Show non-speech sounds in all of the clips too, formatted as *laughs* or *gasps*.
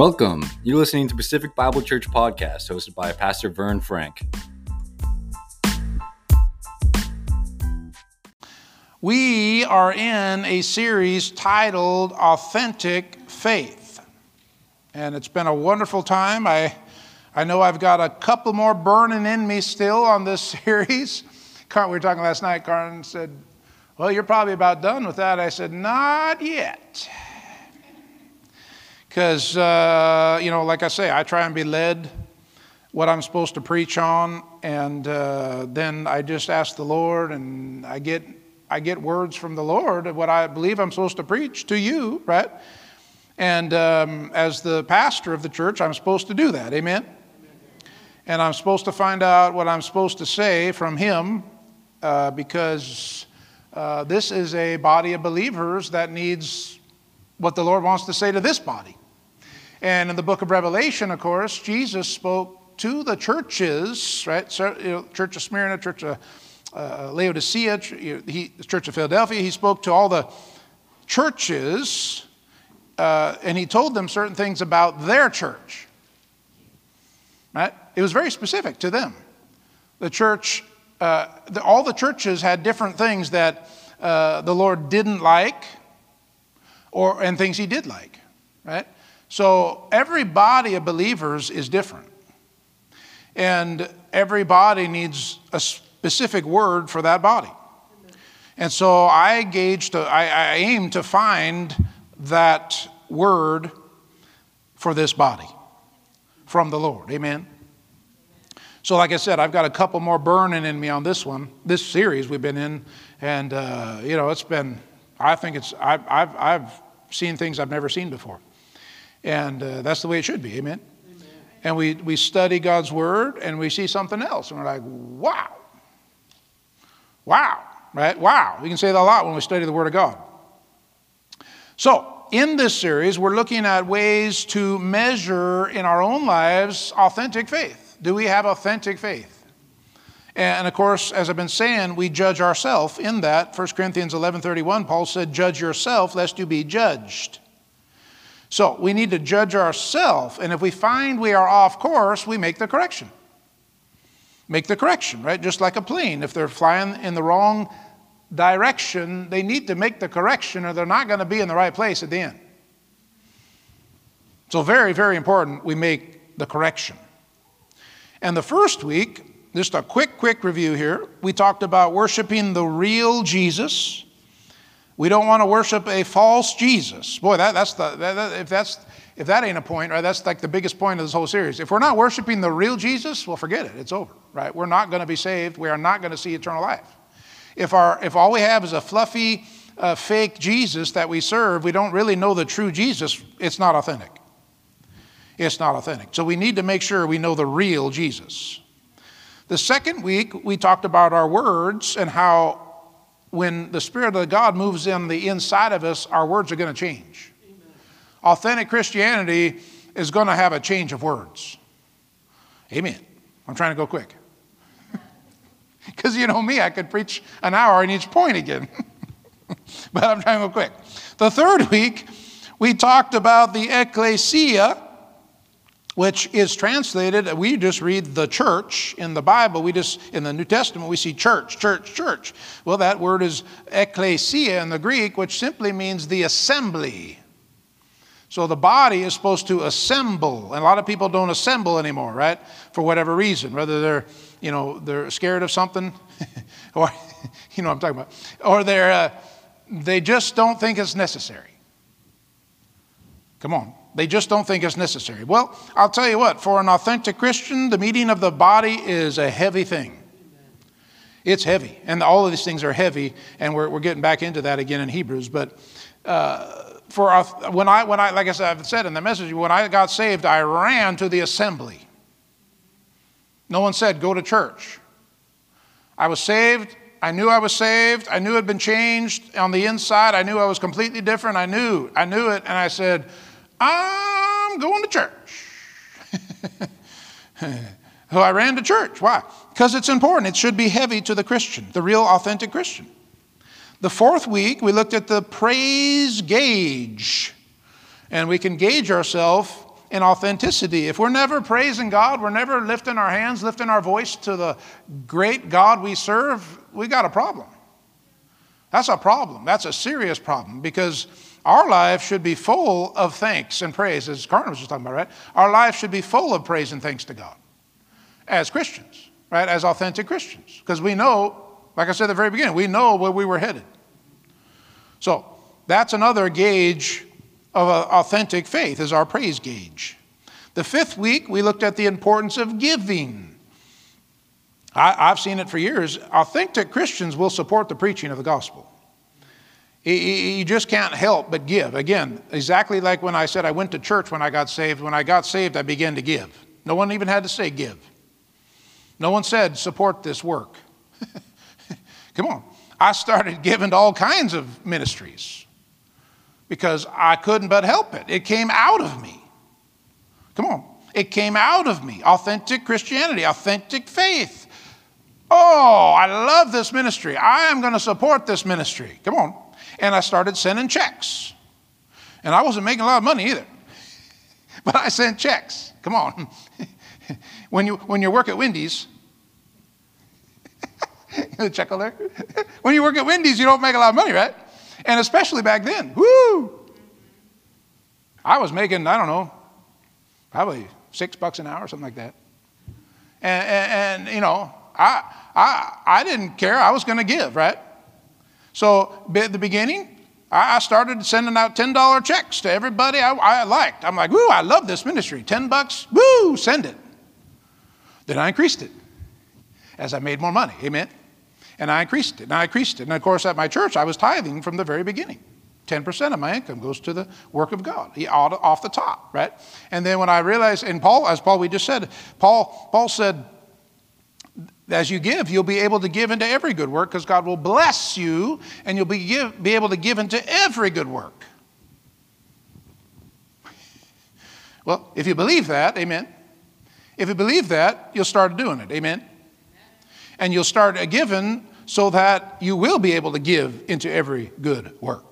Welcome. You're listening to Pacific Bible Church podcast hosted by Pastor Vern Frank. We are in a series titled Authentic Faith. And it's been a wonderful time. I, I know I've got a couple more burning in me still on this *laughs* series. we were talking last night. Carmen said, Well, you're probably about done with that. I said, Not yet. Because, uh, you know, like I say, I try and be led what I'm supposed to preach on, and uh, then I just ask the Lord, and I get I get words from the Lord of what I believe I'm supposed to preach to you, right? And um, as the pastor of the church, I'm supposed to do that. Amen. And I'm supposed to find out what I'm supposed to say from Him, uh, because uh, this is a body of believers that needs what the Lord wants to say to this body. And in the book of Revelation, of course, Jesus spoke to the churches, right? So, you know, Church of Smyrna, Church of uh, Laodicea, he, Church of Philadelphia. He spoke to all the churches, uh, and he told them certain things about their church. Right? It was very specific to them. The church, uh, the, all the churches had different things that uh, the Lord didn't like, or and things He did like. Right? So every body of believers is different. And every body needs a specific word for that body. And so I gauge to, I, I aim to find that word for this body from the Lord. Amen. So, like I said, I've got a couple more burning in me on this one, this series we've been in, and uh, you know, it's been. I think it's. I've, I've, I've seen things I've never seen before. And uh, that's the way it should be. Amen? And we, we study God's word and we see something else. And we're like, wow. Wow. Right? Wow. We can say that a lot when we study the word of God. So, in this series, we're looking at ways to measure in our own lives authentic faith. Do we have authentic faith? And of course, as I've been saying, we judge ourselves in that. 1 Corinthians 11:31, Paul said, "Judge yourself lest you be judged." So we need to judge ourselves, and if we find we are off course, we make the correction. Make the correction, right? Just like a plane. If they're flying in the wrong direction, they need to make the correction or they're not going to be in the right place at the end. So, very, very important we make the correction. And the first week, just a quick, quick review here, we talked about worshiping the real Jesus we don't want to worship a false Jesus. Boy, that, that's the, that, that, if, that's, if that ain't a point, right, that's like the biggest point of this whole series. If we're not worshiping the real Jesus, well, forget it. It's over, right? We're not going to be saved. We are not going to see eternal life. If, our, if all we have is a fluffy, uh, fake Jesus that we serve, we don't really know the true Jesus, it's not authentic. It's not authentic. So we need to make sure we know the real Jesus. The second week, we talked about our words and how when the Spirit of God moves in the inside of us, our words are going to change. Amen. Authentic Christianity is going to have a change of words. Amen. I'm trying to go quick. *laughs* Because you know me, I could preach an hour in each point again. *laughs* but I'm trying to go quick. The third week, we talked about the ecclesia which is translated, we just read the church in the Bible. We just, in the New Testament, we see church, church, church. Well, that word is ekklesia in the Greek, which simply means the assembly. So the body is supposed to assemble. And a lot of people don't assemble anymore, right? For whatever reason. Whether they're, you know, they're scared of something, *laughs* or, you know what I'm talking about, or they're, uh, they just don't think it's necessary. Come on. They just don't think it's necessary. Well, I'll tell you what, for an authentic Christian, the meeting of the body is a heavy thing. It's heavy. And all of these things are heavy, and we're, we're getting back into that again in Hebrews. But uh, for when I, when I, like I said, I've said in the message, when I got saved, I ran to the assembly. No one said, go to church. I was saved. I knew I was saved. I knew it had been changed on the inside. I knew I was completely different. I knew, I knew it. And I said, I'm going to church. so *laughs* oh, I ran to church. Why? Because it's important. It should be heavy to the Christian, the real authentic Christian. The fourth week, we looked at the praise gauge. And we can gauge ourselves in authenticity. If we're never praising God, we're never lifting our hands, lifting our voice to the great God we serve, we got a problem. That's a problem. That's a serious problem because our life should be full of thanks and praise, as Carter was just talking about, right? Our life should be full of praise and thanks to God as Christians, right? As authentic Christians. Because we know, like I said at the very beginning, we know where we were headed. So that's another gauge of authentic faith, is our praise gauge. The fifth week, we looked at the importance of giving. I, have seen it for years. Authentic Christians will support the preaching of the gospel. You just can't help but give. Again, exactly like when I said I went to church when I got saved. When I got saved, I began to give. No one even had to say give. No one said support this work. *laughs* Come on. I started giving to all kinds of ministries because I couldn't but help it. It came out of me. Come on. It came out of me. Authentic Christianity, authentic faith. Oh, I love this ministry. I am going to support this ministry. Come on. And I started sending checks. And I wasn't making a lot of money either. *laughs* But I sent checks. Come on. *laughs* when, you, when you work at Wendy's, *laughs* check there. when you work at Wendy's, you don't make a lot of money, right? And especially back then. Woo! I was making, I don't know, probably six bucks an hour, or something like that. And, and, and you know, I, I, I didn't care. I was going to give, right? So at the beginning, I started sending out $10 checks to everybody I, I liked. I'm like, woo, I love this ministry. 10 bucks, woo, send it. Then I increased it as I made more money. Amen. And I increased it, and I increased it. And of course, at my church, I was tithing from the very beginning. 10% of my income goes to the work of God, off the top, right? And then when I realized, and Paul, as Paul, we just said, Paul, Paul said, as you give, you'll be able to give into every good work because God will bless you and you'll be, give, be able to give into every good work. Well, if you believe that, amen. If you believe that, you'll start doing it, amen. And you'll start giving so that you will be able to give into every good work.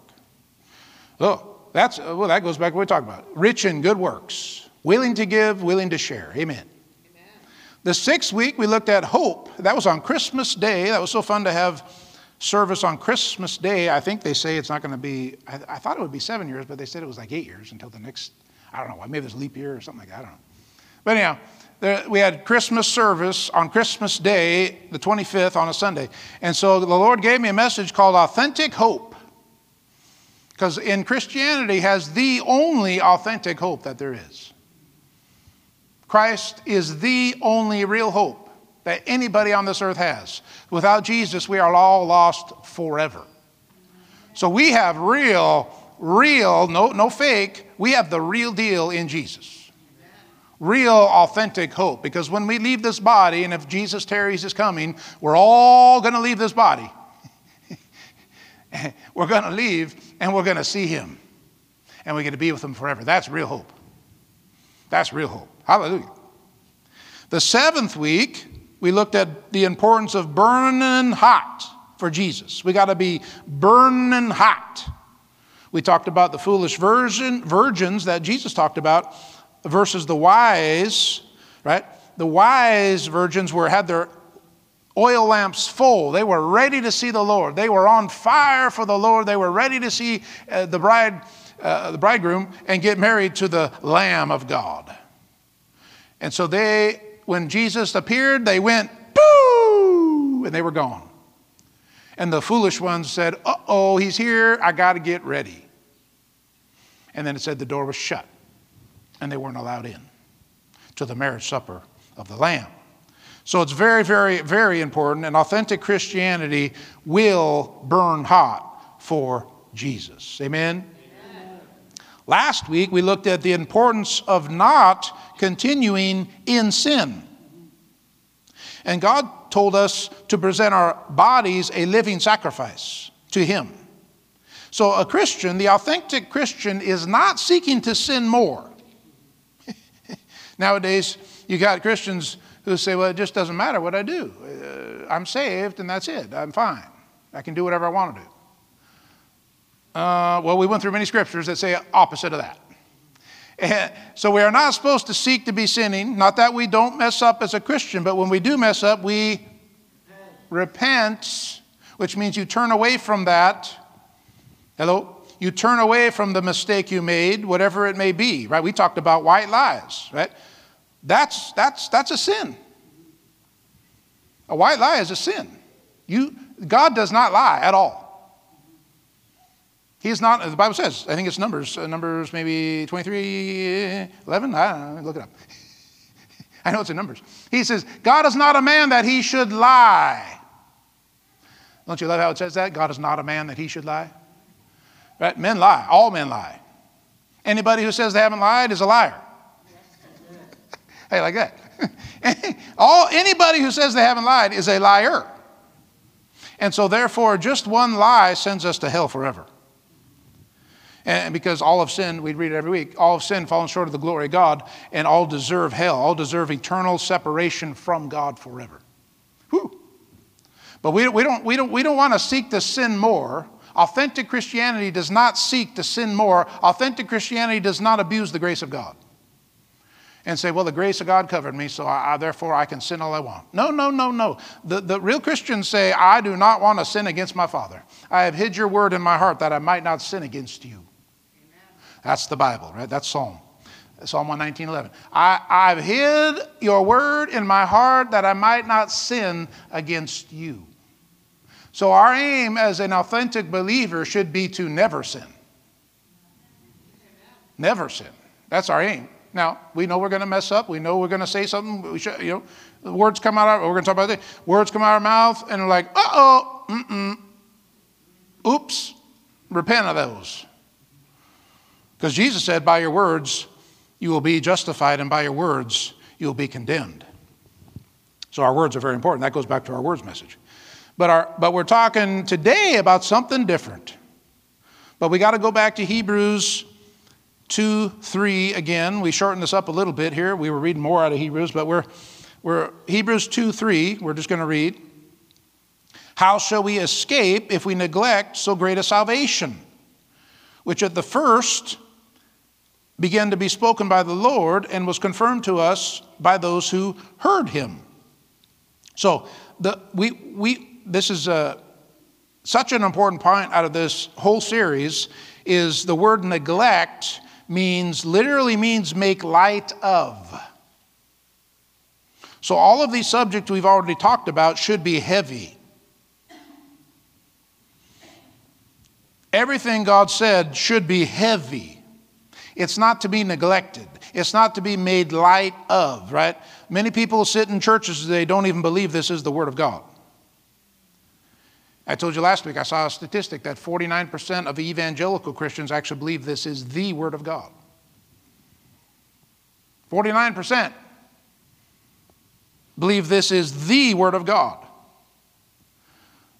Oh, that's, uh, well, that goes back to what we talked about. Rich in good works, willing to give, willing to share. Amen. The sixth week, we looked at hope. That was on Christmas Day. That was so fun to have service on Christmas Day. I think they say it's not going to be, I, I, thought it would be seven years, but they said it was like eight years until the next, I don't know, maybe was leap year or something like that. I don't know. But anyhow, there, we had Christmas service on Christmas Day, the 25th, on a Sunday. And so the Lord gave me a message called Authentic Hope. Because in Christianity has the only authentic hope that there is. Christ is the only real hope that anybody on this earth has. Without Jesus, we are all lost forever. So we have real, real, no, no fake, we have the real deal in Jesus. Real, authentic hope. Because when we leave this body, and if Jesus tarries is coming, we're all going to leave this body. *laughs* we're going to leave and we're going to see him. And we're going to be with him forever. That's real hope. That's real hope. Hallelujah. The seventh week, we looked at the importance of burning hot for Jesus. We got to be burning hot. We talked about the foolish virgin, virgins that Jesus talked about versus the wise, right? The wise virgins were had their oil lamps full. They were ready to see the Lord. They were on fire for the Lord. They were ready to see uh, the bride, uh, the bridegroom, and get married to the Lamb of God. And so they, when Jesus appeared, they went, boo, and they were gone. And the foolish ones said, uh oh, he's here, I got to get ready. And then it said the door was shut, and they weren't allowed in to the marriage supper of the Lamb. So it's very, very, very important, and authentic Christianity will burn hot for Jesus. Amen? Last week, we looked at the importance of not continuing in sin. And God told us to present our bodies a living sacrifice to Him. So, a Christian, the authentic Christian, is not seeking to sin more. *laughs* Nowadays, you got Christians who say, well, it just doesn't matter what I do. Uh, I'm saved and that's it. I'm fine. I can do whatever I want to do. Uh, well, we went through many scriptures that say opposite of that. so we are not supposed to seek to be sinning. Not that we don't mess up as a Christian, but when we do mess up, we repent, which means you turn away from that. Hello? You turn away from the mistake you made, whatever it may be, right? We talked about white lies, right? That's, that's, that's a sin. A white lie is a sin. You, God does not lie at all. He's not, the Bible says, I think it's Numbers, uh, Numbers maybe 23, 11, I know, look it up. *laughs* I know it's in Numbers. He says, God is not a man that he should lie. Don't you love how it says that? God is not a man that he should lie. Right? Men lie. All men lie. Anybody who says they haven't lied is a liar. *laughs* hey, like that. *laughs* All, anybody who says they haven't lied is a liar. And so, therefore, just one lie sends us to hell forever. And because all of sin, we read it every week, all of sin fallen short of the glory of God, and all deserve hell, all deserve eternal separation from God forever. Whew. But we, we, don't, we, don't, we don't want to seek to sin more. Authentic Christianity does not seek to sin more. Authentic Christianity does not abuse the grace of God and say, well, the grace of God covered me, so I, I, therefore I can sin all I want. No, no, no, no. The, the real Christians say, I do not want to sin against my Father. I have hid your word in my heart that I might not sin against you. That's the Bible, right? That's Psalm. Psalm 119, 11. I, I've hid your word in my heart that I might not sin against you. So, our aim as an authentic believer should be to never sin. Never sin. That's our aim. Now, we know we're going to mess up. We know we're going to say something. We should, you know, words come out. Of, we're going to talk about this. Words come out of our mouth, and we're like, uh oh, mm-mm. Oops. Repent of those. Because Jesus said, by your words, you will be justified, and by your words, you will be condemned. So our words are very important. That goes back to our words message. But, our, but we're talking today about something different. But we got to go back to Hebrews 2 3 again. We shortened this up a little bit here. We were reading more out of Hebrews, but we're, we're Hebrews 2 3, we're just going to read. How shall we escape if we neglect so great a salvation, which at the first began to be spoken by the Lord and was confirmed to us by those who heard him. So the, we, we, this is a, such an important point out of this whole series is the word neglect means literally means make light of. So all of these subjects we've already talked about should be heavy. Everything God said should be heavy. It's not to be neglected. It's not to be made light of, right? Many people sit in churches they don't even believe this is the Word of God. I told you last week, I saw a statistic that 49% of evangelical Christians actually believe this is the Word of God. 49% believe this is the Word of God.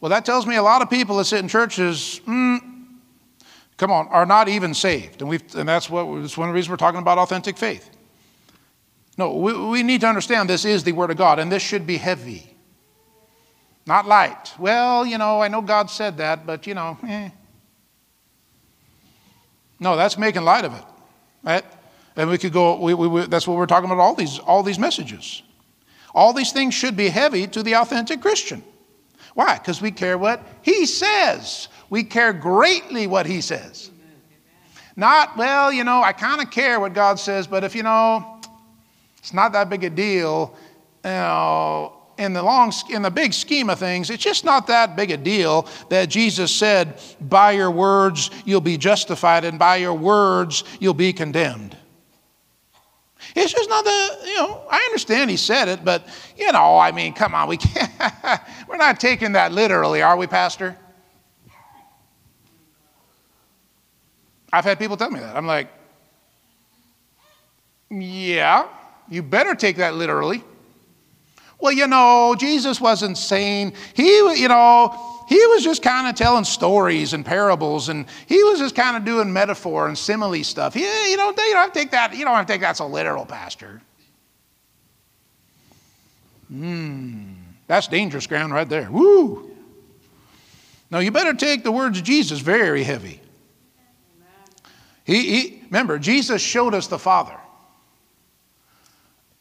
Well, that tells me a lot of people that sit in churches, mm, come on, are not even saved. And, we've, and that's, what, that's one of the reasons we're talking about authentic faith. No, we, we need to understand this is the Word of God, and this should be heavy, not light. Well, you know, I know God said that, but, you know, eh. No, that's making light of it, right? And we could go, we, we, that's what we're talking about all these, all these messages. All these things should be heavy to the authentic Christian. Why? Because we care what He says. We care greatly what He says. Not, well, you know, I kind of care what God says, but if, you know, it's not that big a deal, you know, in the long in the big scheme of things it's just not that big a deal that jesus said by your words you'll be justified and by your words you'll be condemned it's just not the, you know, I understand he said it, but, you know, I mean, come on, we can't, *laughs* we're not taking that literally, are we, Pastor? I've had people tell me that. I'm like, yeah, you better take that literally. Well, you know, Jesus wasn't saying, he, you know, he was just kind of telling stories and parables, and he was just kind of doing metaphor and simile stuff. Yeah, you know, you don't take that, you don't have to take that so literal, Pastor. Hmm, that's dangerous ground right there. Woo! Now you better take the words of Jesus very heavy. He, he, remember, Jesus showed us the Father.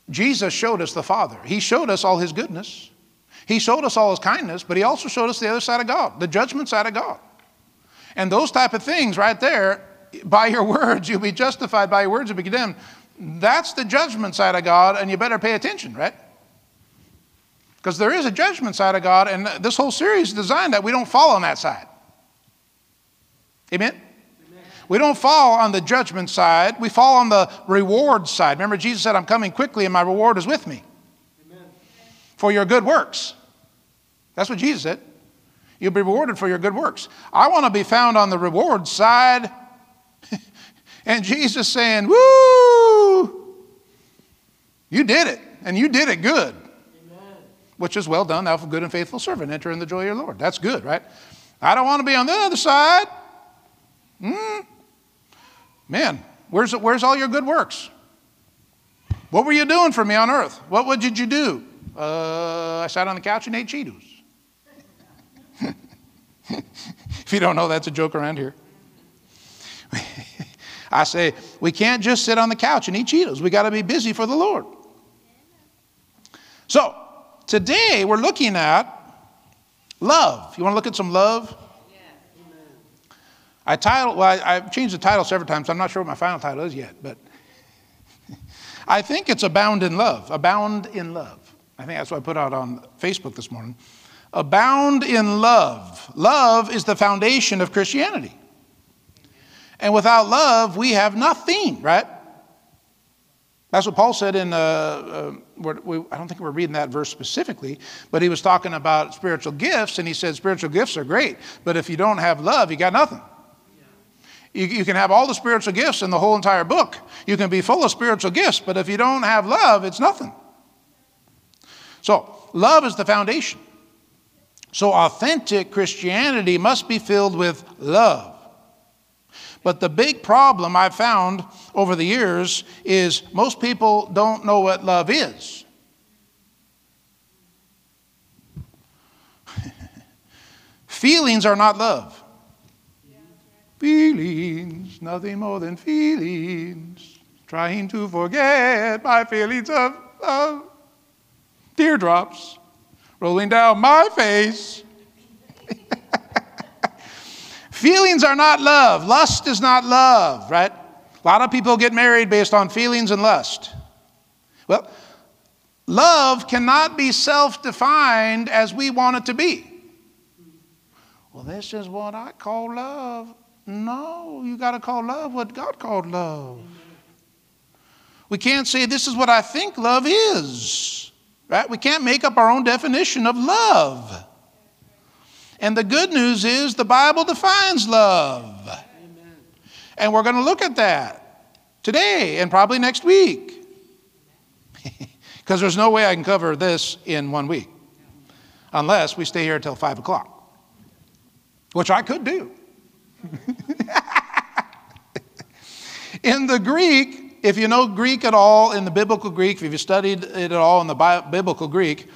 Jesus showed us the Father. He showed us all his goodness. He showed us all his kindness, but he also showed us the other side of God, the judgment side of God. And those type of things right there, by your words, you'll be justified, by your words, you'll be condemned. That's the judgment side of God, and you better pay attention, right? Because there is a judgment side of God, and this whole series is designed that we don't fall on that side. Amen? We don't fall on the judgment side, we fall on the reward side. Remember, Jesus said, I'm coming quickly, and my reward is with me Amen. for your good works. That's what Jesus said. You'll be rewarded for your good works. I want to be found on the reward side. *laughs* and Jesus saying, Woo! You did it, and you did it good Amen. which is well done, thou good and faithful servant. Enter in the joy of your Lord. That's good, right? I don't want to be on the other side. Mm. Man, where's, where's all your good works? What were you doing for me on earth? What, did you do? Uh, I sat on the couch and ate Cheetos. *laughs* if you don't know, that's a joke around here. *laughs* I say, we can't just sit on the couch and eat Cheetos. We got to be busy for the Lord. So, Today, we're looking at love. You want to look at some love? I title, well, I, have changed the title several times. I'm not sure what my final title is yet, but *laughs* I think it's Abound in Love. Abound in Love. I think that's what I put out on Facebook this morning. Abound in love. Love is the foundation of Christianity. And without love, we have nothing, right? That's what Paul said in, uh, uh, we, I don't think we're reading that verse specifically, but he was talking about spiritual gifts, and he said spiritual gifts are great, but if you don't have love, you got nothing. You, you can have all the spiritual gifts in the whole entire book. You can be full of spiritual gifts, but if you don't have love, it's nothing. So, love is the foundation. So, authentic Christianity must be filled with love. But the big problem I've found over the years is most people don't know what love is. *laughs* feelings are not love. Feelings, nothing more than feelings. Trying to forget my feelings of. Teardrops rolling down my face. *laughs* Feelings are not love. Lust is not love, right? A lot of people get married based on feelings and lust. Well, love cannot be self defined as we want it to be. Well, this is what I call love. No, you got to call love what God called love. We can't say this is what I think love is, right? We can't make up our own definition of love. And the good news is the Bible defines love. Amen. And we're going to look at that today and probably next week. *laughs* Because there's no way I can cover this in one week unless we stay here until 5 o'clock, which I could do. *laughs* in the Greek, if you know Greek at all, in the biblical Greek, if you've studied it at all in the biblical Greek,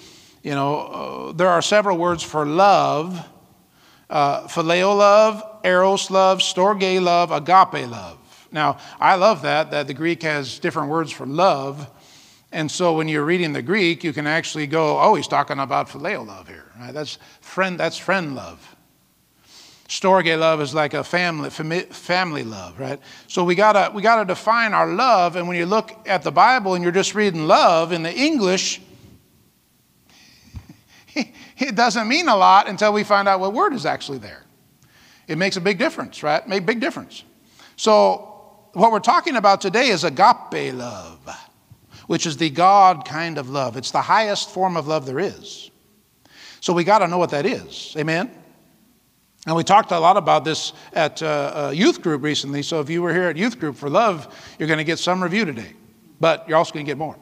you know, uh, there are several words for love uh, phileo love, eros love, storge love, agape love. Now, I love that, that the Greek has different words for love. And so when you're reading the Greek, you can actually go, oh, he's talking about phileo love here. Right? That's, friend, that's friend love. Storge love is like a family, family love, right? So we gotta, we gotta define our love. And when you look at the Bible and you're just reading love in the English, *laughs* it doesn't mean a lot until we find out what word is actually there. It makes a big difference, right? Make big difference. So what we're talking about today is agape love, which is the God kind of love. It's the highest form of love there is. So we got to know what that is. Amen? And we talked a lot about this at uh, uh, youth group recently. So if you were here at youth group for love, you're going to get some review today, but you're also going to get more.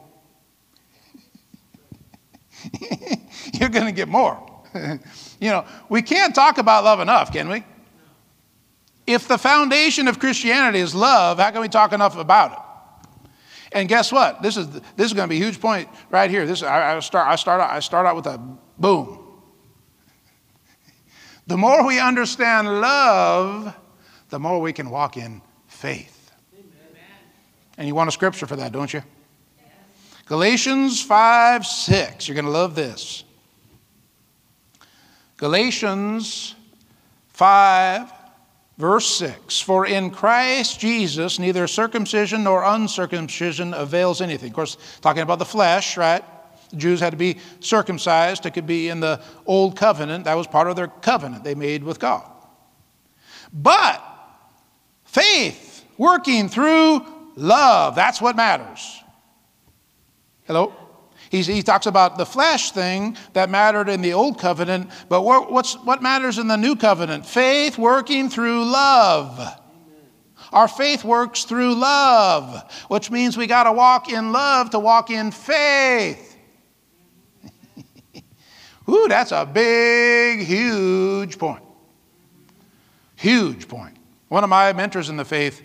*laughs* you're going to get more. *laughs* you know, we can't talk about love enough, can we? If the foundation of Christianity is love, how can we talk enough about it? And guess what? This is, this is going to be a huge point right here. This, I, I, start, I, start I start out with a boom. The more we understand love, the more we can walk in faith. And you want a scripture for that, don't you? Galatians 5 6. You're going to love this. Galatians 5, verse 6. For in Christ Jesus, neither circumcision nor uncircumcision avails anything. Of course, talking about the flesh, right? The Jews had to be circumcised. It could be in the old covenant. That was part of their covenant they made with God. But faith working through love, that's what matters. Hello? He's, he talks about the flesh thing that mattered in the old covenant, but what, what's, what matters in the new covenant? Faith working through love. Our faith works through love, which means we got to walk in love to walk in faith. Ooh, that's a big, huge point. Huge point. One of my mentors in the faith,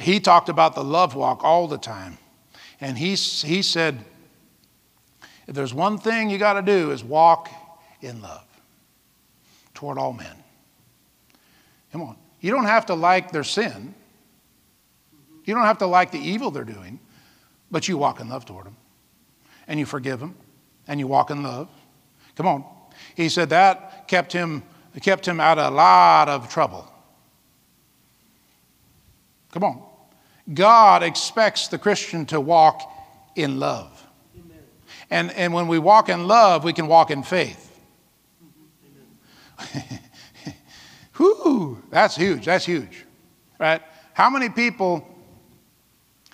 he talked about the love walk all the time. And he, he said, if there's one thing you got to do is walk in love toward all men. Come on. You don't have to like their sin. You don't have to like the evil they're doing, but you walk in love toward them. And you forgive them, and you walk in love. Come on. He said that kept him, kept him out of a lot of trouble. Come on. God expects the Christian to walk in love. And, and when we walk in love, we can walk in faith. *laughs* Whew, that's huge. That's huge. Right? How many people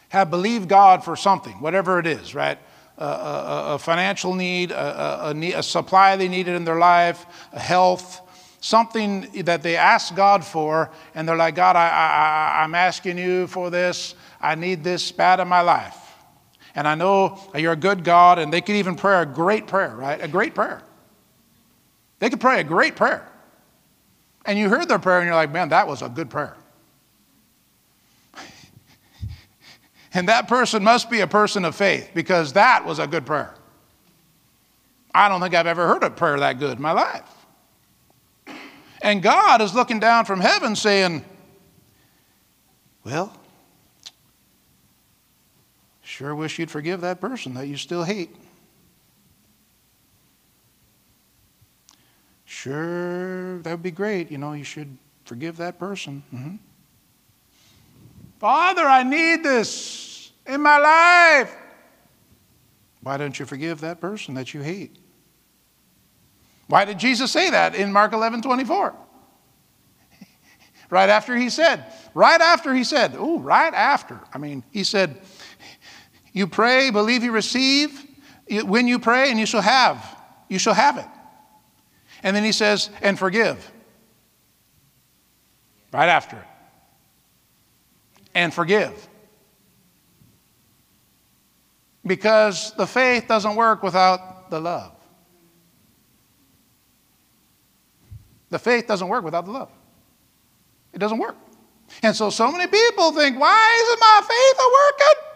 have believed God for something, whatever it is, right? A, a, a financial need, a, a, supply they needed in their life, health, something that they asked God for, and they're like, God, I, I, I'm asking you for this. I need this bad in my life. And I know you're a good God, and they could even pray a great prayer, right? A great prayer. They could pray a great prayer. And you heard their prayer, and you're like, man, that was a good prayer. And that person must be a person of faith because that was a good prayer. I don't think I've ever heard a prayer that good in my life. And God is looking down from heaven saying, Well, Sure wish you'd forgive that person that you still hate. Sure, that would be great. You know, you should forgive that person. Mm-hmm. Father, I need this in my life. Why don't you forgive that person that you hate? Why did Jesus say that in Mark 11 24? *laughs* right after he said, right after he said, oh, right after. I mean, he said, you pray, believe you receive. When you pray, and you shall have. You shall have it. And then he says, and forgive. Right after it. And forgive. Because the faith doesn't work without the love. The faith doesn't work without the love. It doesn't work. And so, so many people think, why isn't my faith working?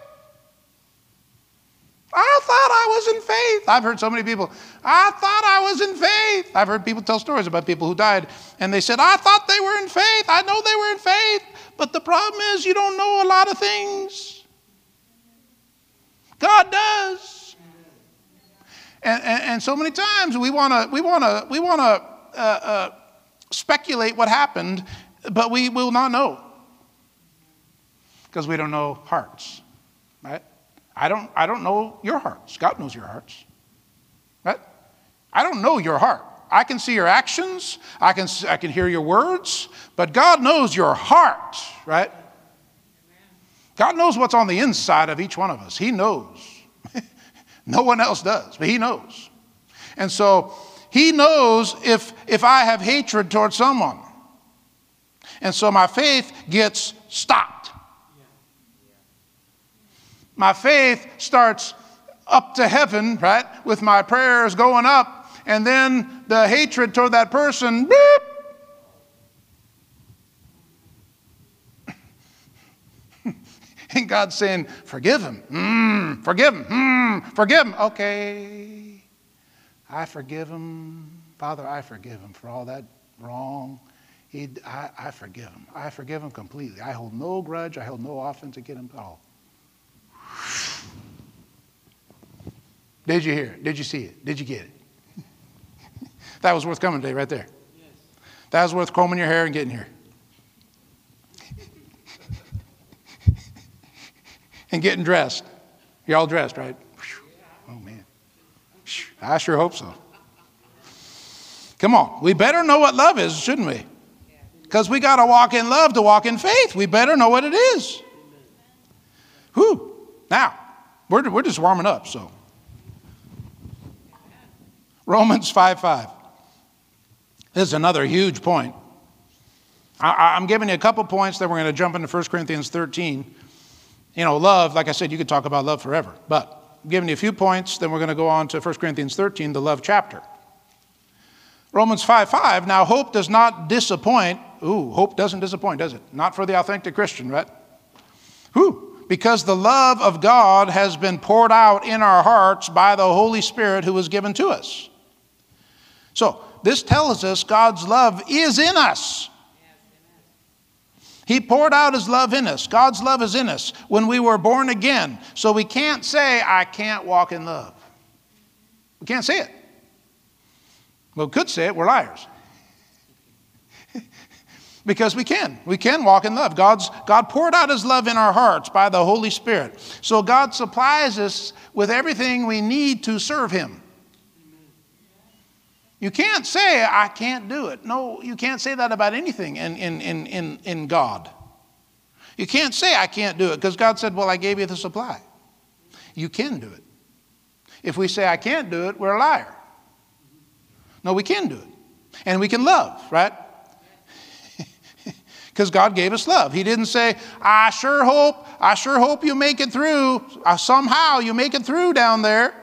I thought I was in faith. I've heard so many people, I thought I was in faith. I've heard people tell stories about people who died and they said, I thought they were in faith. I know they were in faith. But the problem is, you don't know a lot of things. God does. And, and, and so many times we want to we wanna, we wanna, uh, uh, speculate what happened, but we will not know because we don't know hearts, right? I don't, I don't know your hearts. God knows your hearts. Right? I don't know your heart. I can see your actions, I can, I can hear your words, but God knows your heart, right? God knows what's on the inside of each one of us. He knows. *laughs* no one else does, but He knows. And so He knows if, if I have hatred towards someone. And so my faith gets stopped my faith starts up to heaven, right, with my prayers going up, and then the hatred toward that person, beep. *laughs* and God's saying, Forgive him. Mm, forgive him. Mm, forgive him. Okay. I forgive him. Father, I forgive him for all that wrong he, I, I forgive him. I forgive him completely. I hold no grudge. I hold no offense against him at all. Did you hear it? Did you see it? Did you get it? That was worth coming today, right there. Yes. That was worth combing your hair and getting here. and getting dressed. You're all dressed, right? Oh, man. I sure hope so. Come on. We better know what love is, shouldn't we? Because we got to walk in love to walk in faith. We better know what it is. Whew. Now, we're, we're just warming up, so. Romans 5 5. This is another huge point. I, am giving you a couple points, then we're going to jump into 1 Corinthians 13. You know, love, like I said, you could talk about love forever. But I'm giving you a few points, then we're going to go on to 1 Corinthians 13, the love chapter. Romans 5 5. Now, hope does not disappoint. Ooh, hope doesn't disappoint, does it? Not for the authentic Christian, right? Who? Because the love of God has been poured out in our hearts by the Holy Spirit who was given to us. So, this tells us God's love is in us. He poured out His love in us. God's love is in us when we were born again. So we can't say, I can't walk in love. We can't say it. Well, we could say it, we're liars. *laughs* because we can. We can walk in love. God's, God poured out His love in our hearts by the Holy Spirit. So God supplies us with everything we need to serve Him. You can't say, I can't do it. No, you can't say that about anything in, in, in, in, in God. You can't say, I can't do it, because God said, Well, I gave you the supply. You can do it. If we say, I can't do it, we're a liar. No, we can do it. And we can love, right? *laughs* Because God gave us love. He didn't say, I sure hope, I sure hope you make it through. Uh, somehow you make it through down there.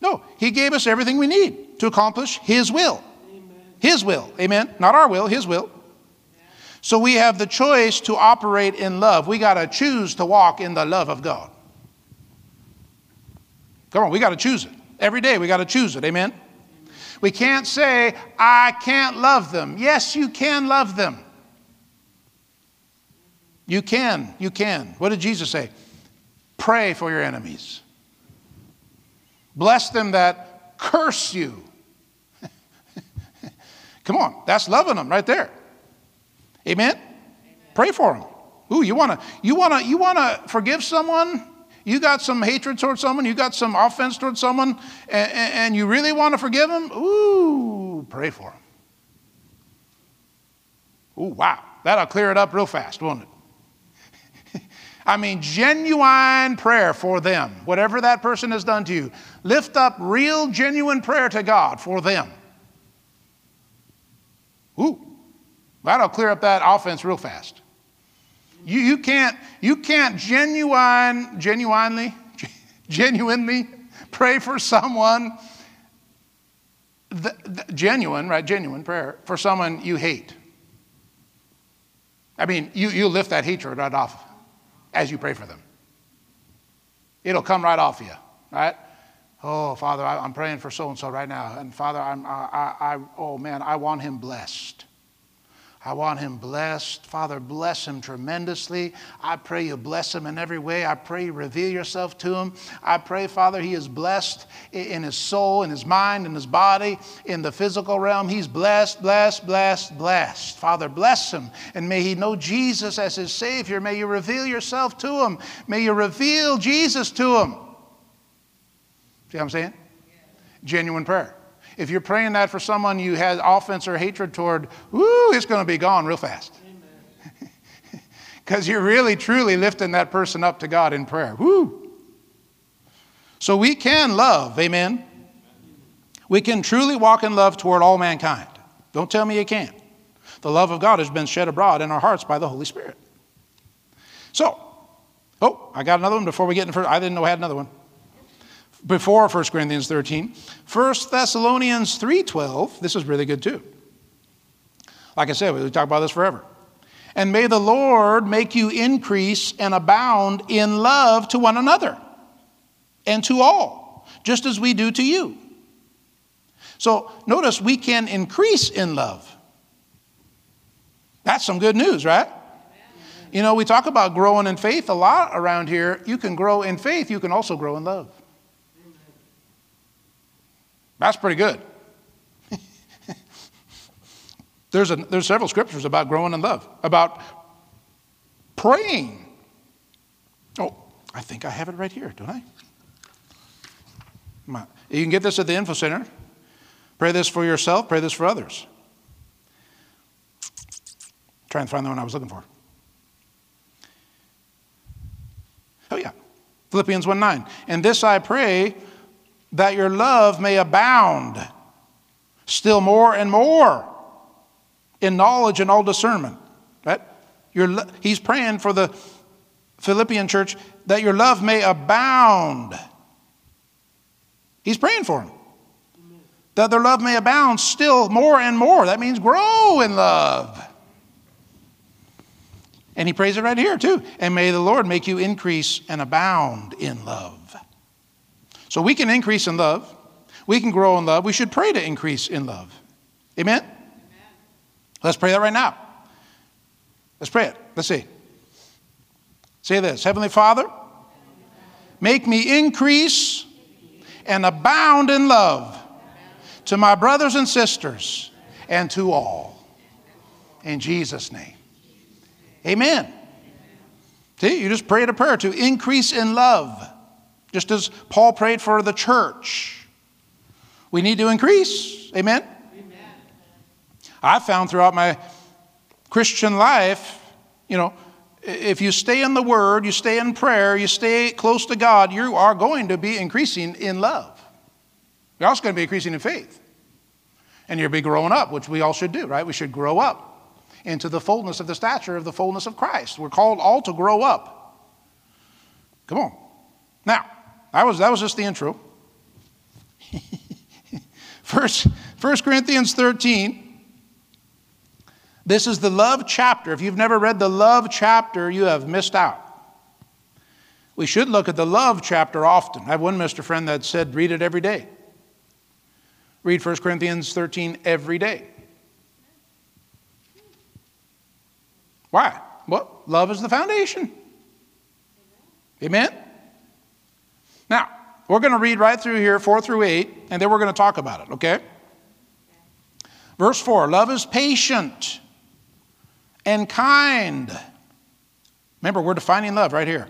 No, He gave us everything we need to accomplish His will. His will. Amen. Not our will, His will. So we have the choice to operate in love. We got to choose to walk in the love of God. Come on, we got to choose it. Every day we got to choose it. Amen. We can't say, I can't love them. Yes, you can love them. You can. You can. What did Jesus say? Pray for your enemies. Bless them that curse you. Come on, that's loving them right there. Amen? Amen. Pray for them. Ooh, you wanna, you wanna, you wanna forgive someone? You got some hatred towards someone, you got some offense towards someone, and, and you really want to forgive them? Ooh, pray for them. Ooh, wow. That'll clear it up real fast, won't it? *laughs* I mean, genuine prayer for them, whatever that person has done to you. Lift up real, genuine prayer to God for them. Ooh, that'll clear up that offense real fast. You, you can't, you can't genuine, genuinely, *laughs* genuinely pray for someone, the, the, genuine, right, genuine prayer, for someone you hate. I mean, you, you lift that hatred right off as you pray for them. It'll come right off you, right? Oh, Father, I, am praying for so and so right now. And Father, I'm, I, I, oh man, I want him blessed. I want him blessed. Father, bless him tremendously. I pray you bless him in every way. I pray you reveal yourself to him. I pray, Father, he is blessed in his soul, in his mind, in his body, in the physical realm. He's blessed, blessed, blessed, blessed. Father, bless him. And may he know Jesus as his Savior. May you reveal yourself to him. May you reveal Jesus to him. See what I'm saying? Genuine prayer. If you're praying that for someone you had offense or hatred toward, whoo, it's going to be gone real fast. *laughs* Because you're really, truly lifting that person up to God in prayer. Whoo. So we can love, amen? We can truly walk in love toward all mankind. Don't tell me you can't. The love of God has been shed abroad in our hearts by the Holy Spirit. So, oh, I got another one before we get in first. I didn't know I had another one before 1 Corinthians 13. 1 Thessalonians 3.12, this is really good too. Like I said, we talk about this forever. And may the Lord make you increase and abound in love to one another and to all, just as we do to you. So notice we can increase in love. That's some good news, right? You know, we talk about growing in faith a lot around here. You can grow in faith, you can also grow in love. That's pretty good. *laughs* there's, a, there's several scriptures about growing in love, about praying. Oh, I think I have it right here, don't I? You can get this at the info center. Pray this for yourself, pray this for others. Trying to find the one I was looking for. Oh, yeah. Philippians 1 9. And this I pray that your love may abound still more and more in knowledge and all discernment. Right? Your, he's praying for the Philippian church that your love may abound. He's praying for them. That their love may abound still more and more. That means grow in love. And he prays it right here, too. And may the Lord make you increase and abound in love. So we can increase in love. We can grow in love. We should pray to increase in love. Amen? Amen. Let's pray that right now. Let's pray it. Let's see. Say this Heavenly Father, make me increase and abound in love to my brothers and sisters and to all. In Jesus' name. Amen. See, you just prayed a prayer to increase in love, just as Paul prayed for the church. We need to increase. Amen. Amen. I found throughout my Christian life, you know, if you stay in the Word, you stay in prayer, you stay close to God, you are going to be increasing in love. You're also going to be increasing in faith. And you'll be growing up, which we all should do, right? We should grow up into the fullness of the stature of the fullness of Christ. We're called all to grow up. Come on. Now, that was, that was just the intro. *laughs* First, 1 Corinthians 13. This is the love chapter. If you've never read the love chapter, you have missed out. We should look at the love chapter often. I have one Mr. friend that said, read it every day. Read 1 Corinthians 13 every day. Why? Well, love is the foundation. Amen? Now, we're going to read right through here, 4 through 8, and then we're going to talk about it, okay? Verse 4 Love is patient and kind. Remember, we're defining love right here.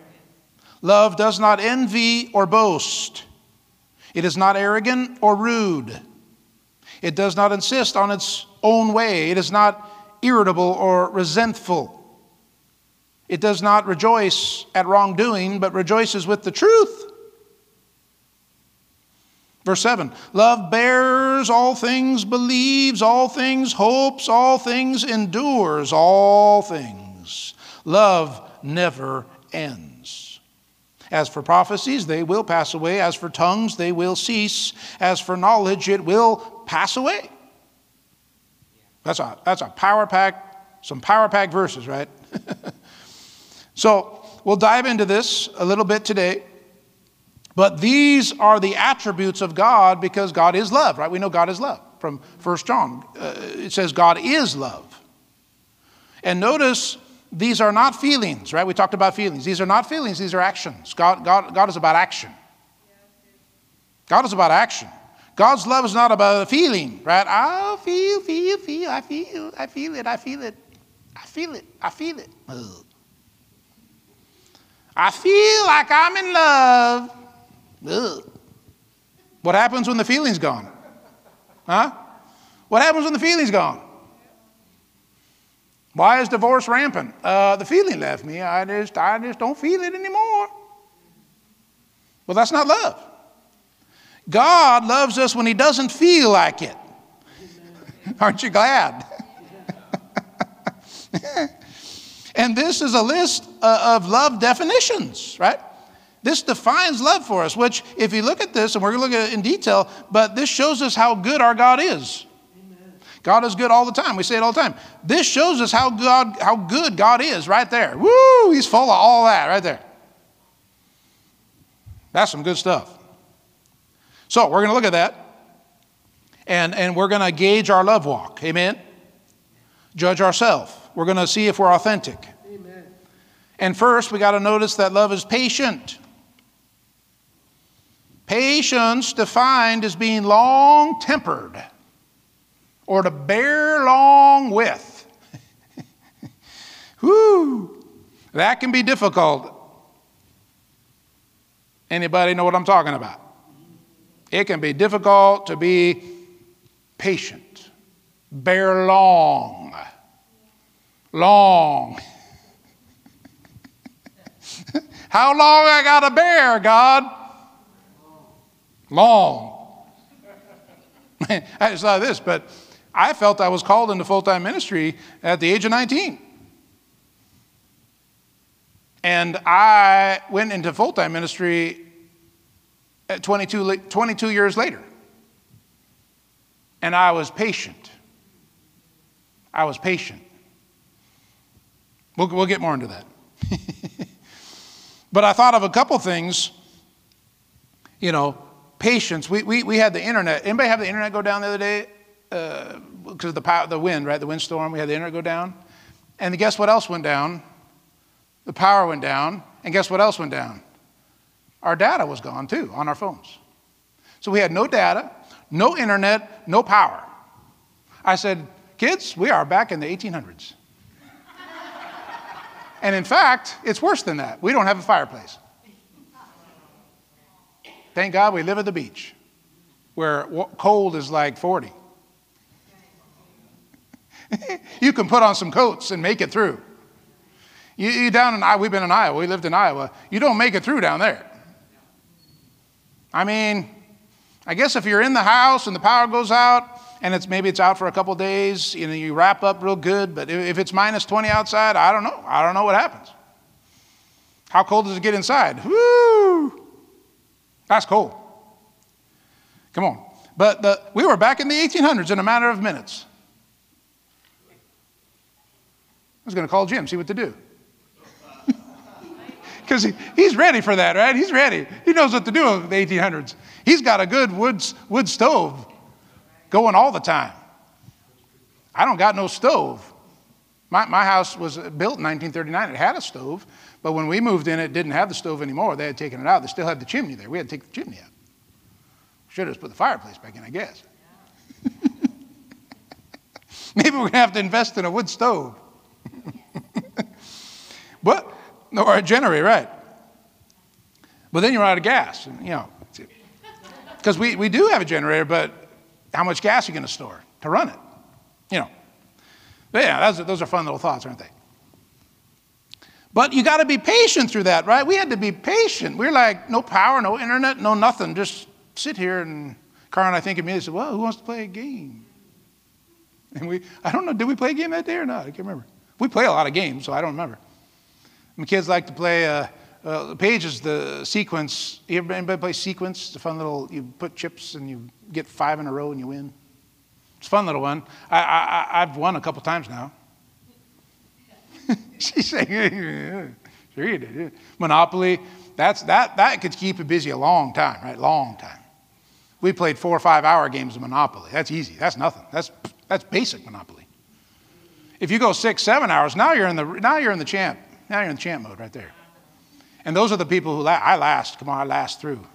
Love does not envy or boast. It is not arrogant or rude. It does not insist on its own way. It is not irritable or resentful. It does not rejoice at wrongdoing, but rejoices with the truth. Verse 7 Love bears all things, believes all things, hopes all things, endures all things. Love never ends. As for prophecies, they will pass away. As for tongues, they will cease. As for knowledge, it will pass away. That's a, that's a power pack, some power pack verses, right? *laughs* so we'll dive into this a little bit today. But these are the attributes of God because God is love, right? We know God is love from 1 John. Uh, it says God is love. And notice these are not feelings, right? We talked about feelings. These are not feelings, these are actions. God, God, God is about action. God is about action. God's love is not about a feeling, right? I feel, feel, feel, I feel, I feel it, I feel it, I feel it, I feel it. Ugh. I feel like I'm in love. Ugh. What happens when the feeling's gone? Huh? What happens when the feeling's gone? Why is divorce rampant? Uh, the feeling left me. I just, I just don't feel it anymore. Well, that's not love. God loves us when He doesn't feel like it. *laughs* Aren't you glad? *laughs* and this is a list uh, of love definitions, right? This defines love for us, which, if you look at this, and we're going to look at it in detail, but this shows us how good our God is. God is good all the time. We say it all the time. This shows us how, God, how good God is right there. Woo! He's full of all that right there. That's some good stuff. So we're going to look at that and, and we're going to gauge our love walk. Amen? judge ourselves. We're going to see if we're authentic. Amen. And first, we got to notice that love is patient. Patience defined as being long tempered or to bear long with. *laughs* Whew, that can be difficult. Anybody know what I'm talking about? It can be difficult to be patient, bear long, long. *laughs* How long I got to bear, God? Long. I just thought of this, but I felt I was called into full time ministry at the age of 19. And I went into full time ministry at 22, 22 years later. And I was patient. I was patient. We'll, we'll get more into that. *laughs* but I thought of a couple things, you know, patience. We, we, we had the internet. Anybody have the internet go down the other day? Because uh, of the, power, the wind, right? The windstorm, we had the internet go down. And guess what else went down? The power went down. And guess what else went down? Our data was gone too on our phones. So we had no data, no internet, no power. I said, kids, we are back in the 1800s. *laughs* and in fact, it's worse than that. We don't have a fireplace. Thank God we live at the beach where cold is like 40. *laughs* you can put on some coats and make it through. You, you down in Iowa, we've been in Iowa, we lived in Iowa. You don't make it through down there. I mean, I guess if you're in the house and the power goes out and it's maybe it's out for a couple days, you know, you wrap up real good, but if it's minus 20 outside, I don't know. I don't know what happens. How cold does it get inside? Woo! That's cool. Come on. But the, we were back in the 1800s in a matter of minutes. I was going to call Jim, see what to do. *laughs* Because he, he's ready for that, right? He's ready. He knows what to do in the 1800s. He's got a good wood, wood stove going all the time. I don't got no stove. My, my house was built in 1939. It had a stove, but when we moved in, it didn't have the stove anymore. They had taken it out. They still had the chimney there. We had to take the chimney out. Should have put the fireplace back in, I guess. *laughs* Maybe we're going to have to invest in a wood stove. *laughs* but, or a generator, right. But then you're out of gas, and, you know. Because we, we do have a generator, but how much gas are you going to store to run it? You know. But yeah, those those are fun little thoughts, aren't they? But you got to be patient through that, right? We had to be patient. We are like, no power, no internet, no nothing. Just sit here and and I think immediately said, well, who wants to play a game? And we, I don't know, did we play a game that day or not? I can't remember. We play a lot of games, so I don't remember. My kids like to play, uh, uh, Page is the sequence. You ever anybody play sequence? It's a fun little, you put chips and you get five in a row and you win. It's a fun little one. I, I, I've won a couple times now. *laughs* She's saying, sure you did. Monopoly, that's, that, that could keep you busy a long time, right? Long time. We played four or five hour games of Monopoly. That's easy. That's nothing. That's, that's basic Monopoly. If you go six, seven hours, now you're in the, now you're in the champ. Now you're in the champ mode right there. And those are the people who la- I last. Come on, I last through.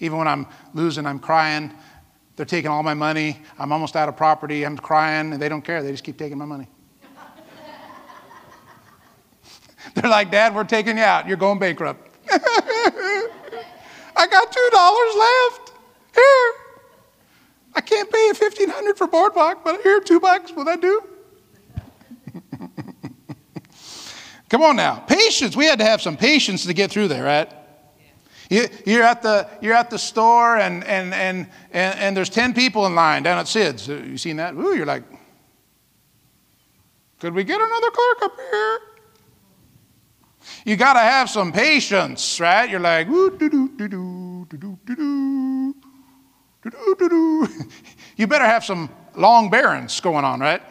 Even when I'm losing, I'm crying. They're taking all my money. I'm almost out of property. I'm crying, and they don't care. They just keep taking my money. *laughs* They're like, Dad, we're taking you out. You're going bankrupt. *laughs* I got two dollars left. Here. I can't pay you fifteen hundred for boardwalk, but here, two bucks. Will that do? *laughs* Come on now. Patience. We had to have some patience to get through there, right? You, are at the, you're at the store and, and, and, and, and there's 10 people in line down at Sid's. You seen that? Ooh, you're like, could we get another clerk up here? You got to have some patience, right? You're like, you better have some long bearings going on, right?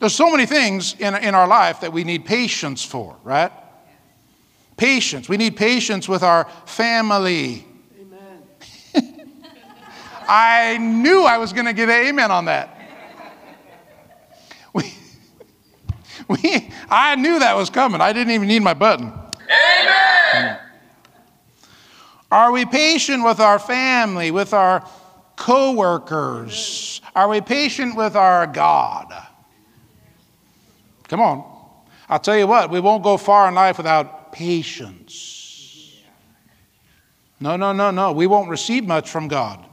There's so many things in, in our life that we need patience for, right? Patience. We need patience with our family. Amen. I knew I was going to get an amen on that. We, I knew that was coming. I didn't even need my button. Amen. Are we patient with our family, with our coworkers? Are we patient with our God? Come on. I'll tell you what, we won't go far in life without patience. No, no, no, no. We won't receive much from God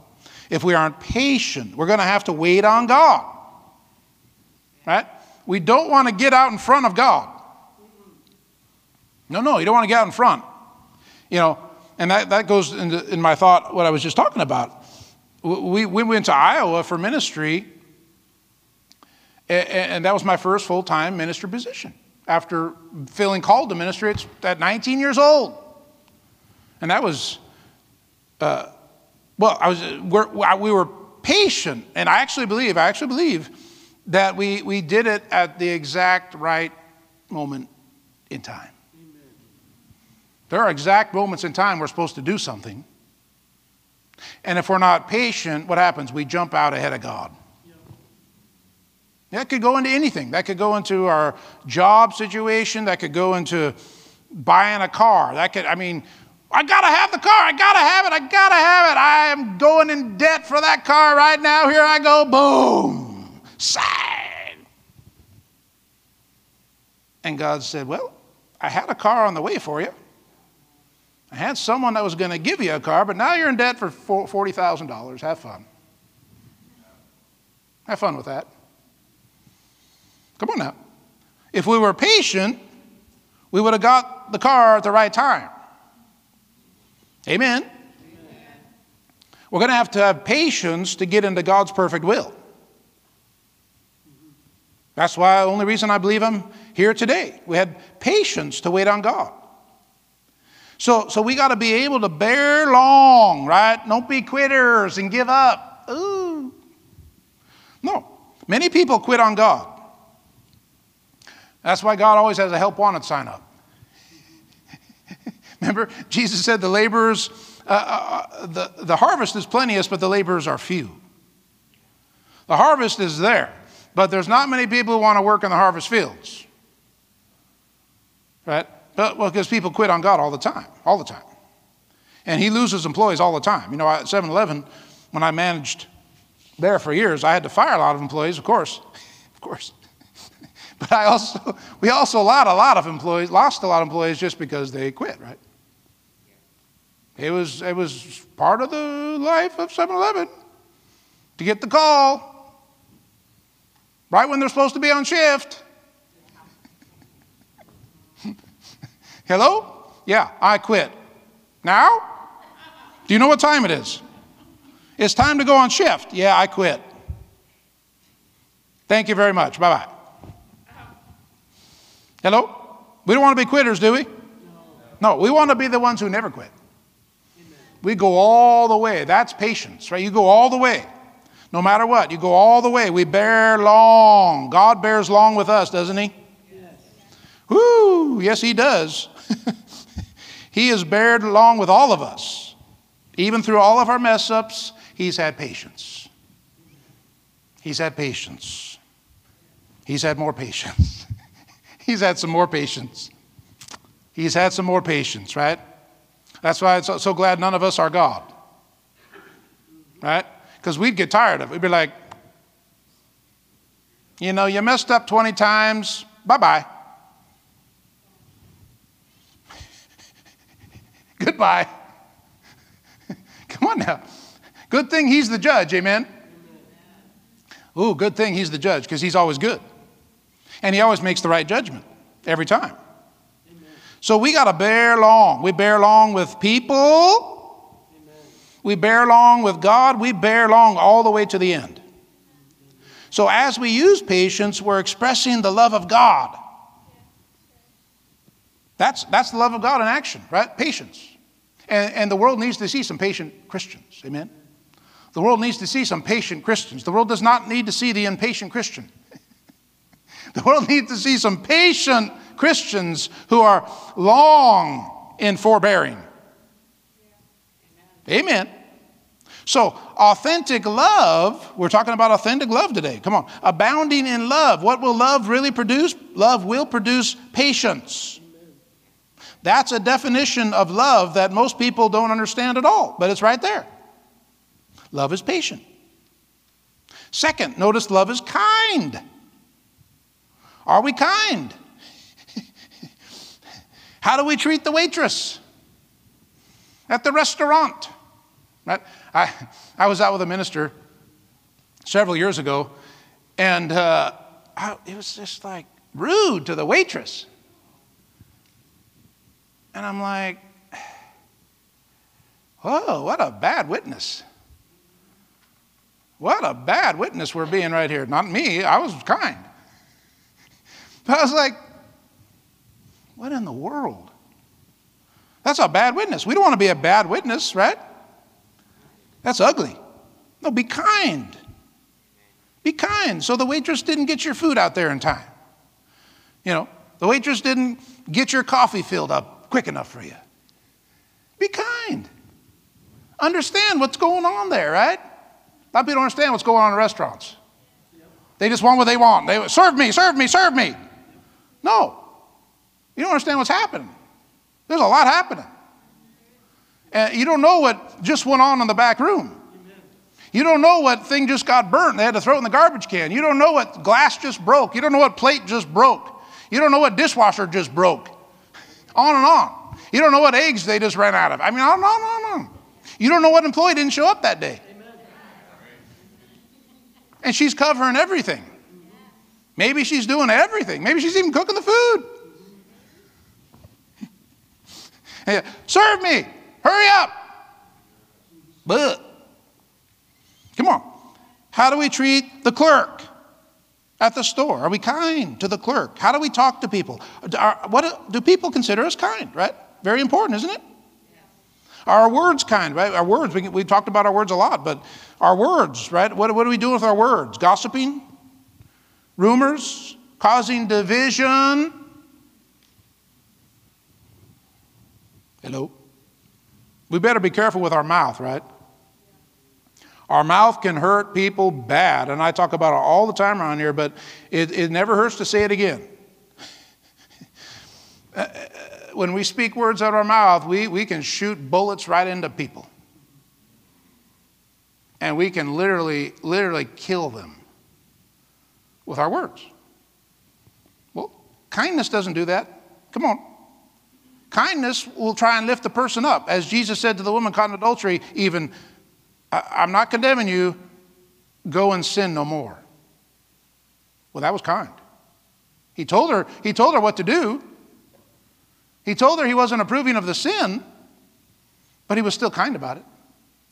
if we aren't patient. We're going to have to wait on God. Right? We don't want to get out in front of God. No, no, you don't want to get out in front. You know, and that, that goes into in my thought what I was just talking about. We, we went to Iowa for ministry, and, and that was my first full time minister position after feeling called to ministry at 19 years old. And that was, uh, well, I was, we're, we were patient, and I actually believe, I actually believe that we, we did it at the exact right moment in time. Amen. There are exact moments in time we're supposed to do something. And if we're not patient, what happens? We jump out ahead of God. That could go into anything. That could go into our job situation. That could go into buying a car. That could, I mean, I gotta have the car. I gotta have it. I gotta have it. I am going in debt for that car right now. Here I go. Boom. Sag. And God said, Well, I had a car on the way for you. I had someone that was going to give you a car, but now you're in debt for $40,000. Have fun. Have fun with that. Come on now. If we were patient, we would have got the car at the right time. Amen. Amen. We're going to have to have patience to get into God's perfect will. That's why the only reason I believe I'm here today. We had patience to wait on God. So, so we got to be able to bear long, right? Don't be quitters and give up. Ooh. No. Many people quit on God. That's why God always has a help wanted sign up. *laughs* Remember, Jesus said the laborers, uh, uh, uh, the, the harvest is plenteous, but the laborers are few. The harvest is there, but there's not many people who want to work in the harvest fields. Right? But, well, because people quit on God all the time, all the time. And he loses employees all the time. You know, at 7 Eleven, when I managed there for years, I had to fire a lot of employees, of course. *laughs* of course. *laughs* But I also, we also lost a lot of employees, lost a lot of employees just because they quit, right? It was, it was part of the life of 7 Eleven to get the call right when they're supposed to be on shift. *laughs* Hello? Yeah, I quit. Now? Do you know what time it is? It's time to go on shift. Yeah, I quit. Thank you very much. Bye bye. Hello? We don't want to be quitters, do we? No, we want to be the ones who never quit. We go all the way. That's patience, right? You go all the way. No matter what, you go all the way. We bear long. God bears long with us, doesn't He? Yes. Whoo, yes, He does. *laughs* he has bared long with all of us. Even through all of our mess ups, He's had patience. He's had patience. He's had more patience. *laughs* He's had some more patience. He's had some more patience, right? That's why I'm so, so glad none of us are God. Right? Because we'd get tired of it. We'd be like, you know, you messed up 20 times, bye bye. *laughs* Goodbye. *laughs* Come on now. Good thing he's the judge, amen? Ooh, good thing he's the judge because he's always good. And he always makes the right judgment every time. Amen. So we got to bear long. We bear long with people. We bear long with God. We bear long all the way to the end. So as we use patience, we're expressing the love of God. That's, that's the love of God in action, right? Patience. And, and the world needs to see some patient Christians. Amen? The world needs to see some patient Christians. The world does not need to see the impatient Christian. *laughs* The world needs to see some patient Christians who are long in forbearing. Amen. So, authentic love, we're talking about authentic love today. Come on. Abounding in love. What will love really produce? Love will produce patience. That's a definition of love that most people don't understand at all, but it's right there. Love is patient. Second, notice love is kind. Are we kind? *laughs* How do we treat the waitress at the restaurant? Right? I, I was out with a minister several years ago, and uh, I, it was just like rude to the waitress. And I'm like, whoa, what a bad witness. What a bad witness we're being right here. Not me, I was kind. But *laughs* I was like, what in the world? That's a bad witness. We don't want to be a bad witness, right? That's ugly. No, be kind. Be kind. So the waitress didn't get your food out there in time. You know, the waitress didn't get your coffee filled up quick enough for you. Be kind. Understand what's going on there, right? A lot of people don't understand what's going on in restaurants. They just want what they want. They serve me, serve me, serve me. No. You don't understand what's happening. There's a lot happening. And you don't know what just went on in the back room. You don't know what thing just got burnt. They had to throw it in the garbage can. You don't know what glass just broke. You don't know what plate just broke. You don't know what dishwasher just broke. On and on. You don't know what eggs they just ran out of. I mean, on and on and on. You don't know what employee didn't show up that day. And she's covering everything. Maybe she's doing everything. Maybe she's even cooking the food. *laughs* Serve me. Hurry up. But, come on. How do we treat the clerk at the store? Are we kind to the clerk? How do we talk to people? Are, what do people consider us kind, right? Very important, isn't it? Our words kind, right? Our words, we, we talked about our words a lot, but our words, right? What, what are we doing with our words? Gossiping? Rumors? Causing division? Hello? We better be careful with our mouth, right? Our mouth can hurt people bad, and I talk about it all the time around here, but it, it never hurts to say it again. *laughs* Uh, uh, when we speak words out of our mouth, we, we can shoot bullets right into people. And we can literally, literally kill them with our words. Well, kindness doesn't do that. Come on. Kindness will try and lift the person up. As Jesus said to the woman caught in adultery, even, I'm not condemning you, go and sin no more. Well, that was kind. He told her, he told her what to do. He told her he wasn't approving of the sin, but he was still kind about it.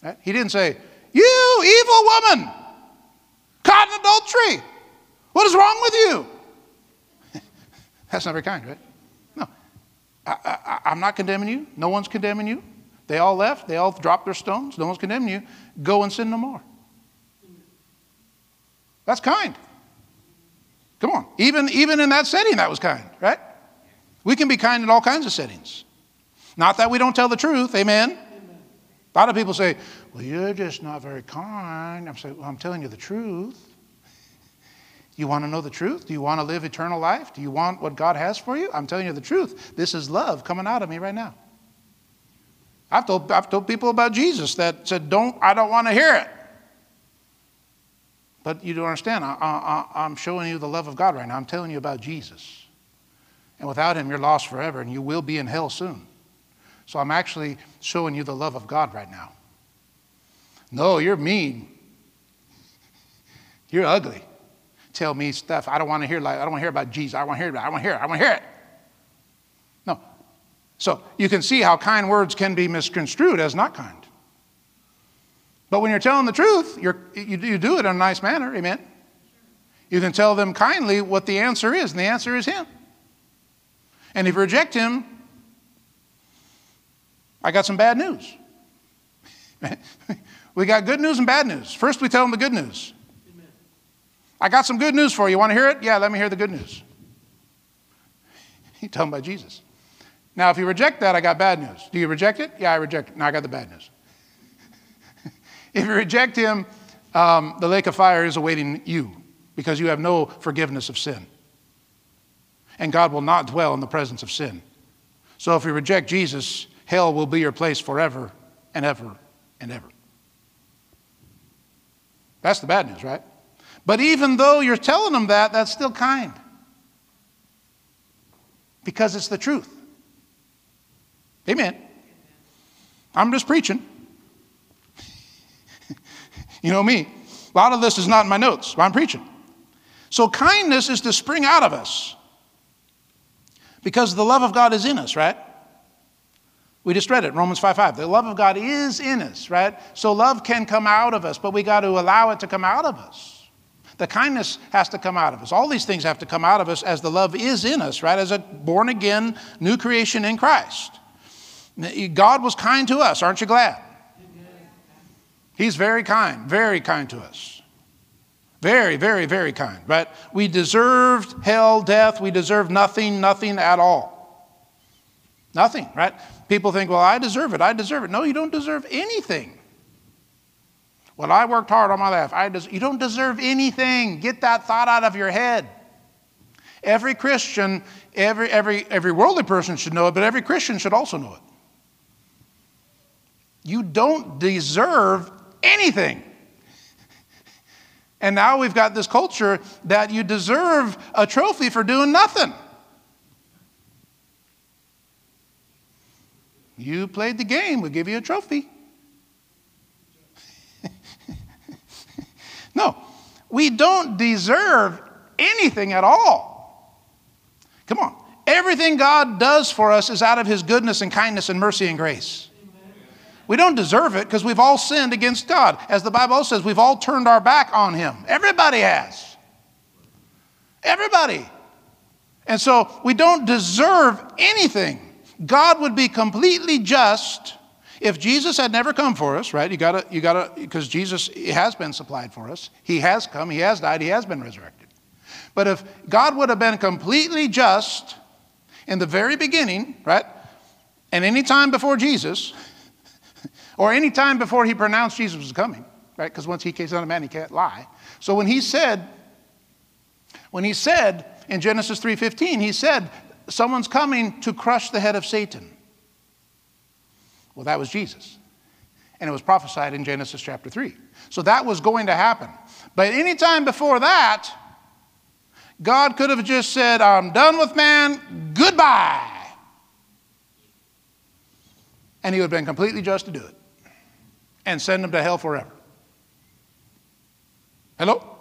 Right? He didn't say, You evil woman, caught in adultery, what is wrong with you? *laughs* That's not very kind, right? I, am not condemning you. No one's condemning you. They all left. They all dropped their stones. No one's condemning you. Go and sin no more. That's kind. Come on. Even, even in that setting, that was kind, right? We can be kind in all kinds of settings. Not that we don't tell the truth. Amen. Amen. A lot of people say, well, you're just not very kind. I'm saying, well, I'm telling you the truth. You want to know the truth? Do you want to live eternal life? Do you want what God has for you? I'm telling you the truth. This is love coming out of me right now. I've told, I've told people about Jesus that said, don't, I don't want to hear it. But you don't understand. I, I'm showing you the love of God right now. I'm telling you about Jesus. And without him, you're lost forever and you will be in hell soon. So I'm actually showing you the love of God right now. No, you're mean. You're ugly tell me stuff I don't want to hear. Like I don't want to hear about Jesus. I want to hear it. I want to hear it. I want to hear it. No. So you can see how kind words can be misconstrued as not kind. But when you're telling the truth, you you do it in a nice manner. Amen. You can tell them kindly what the answer is, and the answer is Him. And if you reject Him, I got some bad news. *laughs* we got good news and bad news. First, we tell them the good news. I got some good news for you. You Want to hear it? Yeah, let me hear the good news. You tell them about Jesus. Now, if you reject that, I got bad news. Do you reject it? Yeah, I reject it. Now I got the bad news. *laughs* If you reject him, um, the lake of fire is awaiting you because you have no forgiveness of sin. And God will not dwell in the presence of sin. So if you reject Jesus, hell will be your place forever and ever and ever. That's the bad news, right? But even though you're telling them that, that's still kind. Because it's the truth. Amen. I'm just preaching. *laughs* you know me. A lot of this is not in my notes, but I'm preaching. So kindness is to spring out of us. Because the love of God is in us, right? We just read it, Romans 5 5. The love of God is in us, right? So love can come out of us, but we got to allow it to come out of us. The kindness has to come out of us. All these things have to come out of us as the love is in us, right? As a born again new creation in Christ. God was kind to us, aren't you glad? He's very kind, very kind to us. Very, very, very kind. But we deserved hell, death. We deserve nothing, nothing at all. Nothing, right? People think, well, I deserve it. I deserve it. No, you don't deserve anything. Well, I worked hard all my life. I des- you don't deserve anything. Get that thought out of your head. Every Christian, every, every, every worldly person should know it, but every Christian should also know it. You don't deserve anything. And now we've got this culture that you deserve a trophy for doing nothing. You played the game, we'll give you a trophy. No, we don't deserve anything at all. Come on. Everything God does for us is out of His goodness and kindness and mercy and grace. We don't deserve it because we've all sinned against God. As the Bible says, we've all turned our back on Him. Everybody has. Everybody. And so we don't deserve anything. God would be completely just if Jesus had never come for us, right? You gotta, you gotta, because Jesus has been supplied for us. He has come, He has died, He has been resurrected. But if God would have been completely just in the very beginning, right? And any time before Jesus, *laughs* or any time before he pronounced Jesus was coming, right? Because once he came son of man, he can't lie. So when he said, when he said in Genesis 3:15, he said, someone's coming to crush the head of Satan. Well, that was Jesus. And it was prophesied in Genesis chapter 3. So that was going to happen. But any time before that, God could have just said, I'm done with man, goodbye. And he would have been completely just to do it and send him to hell forever. Hello?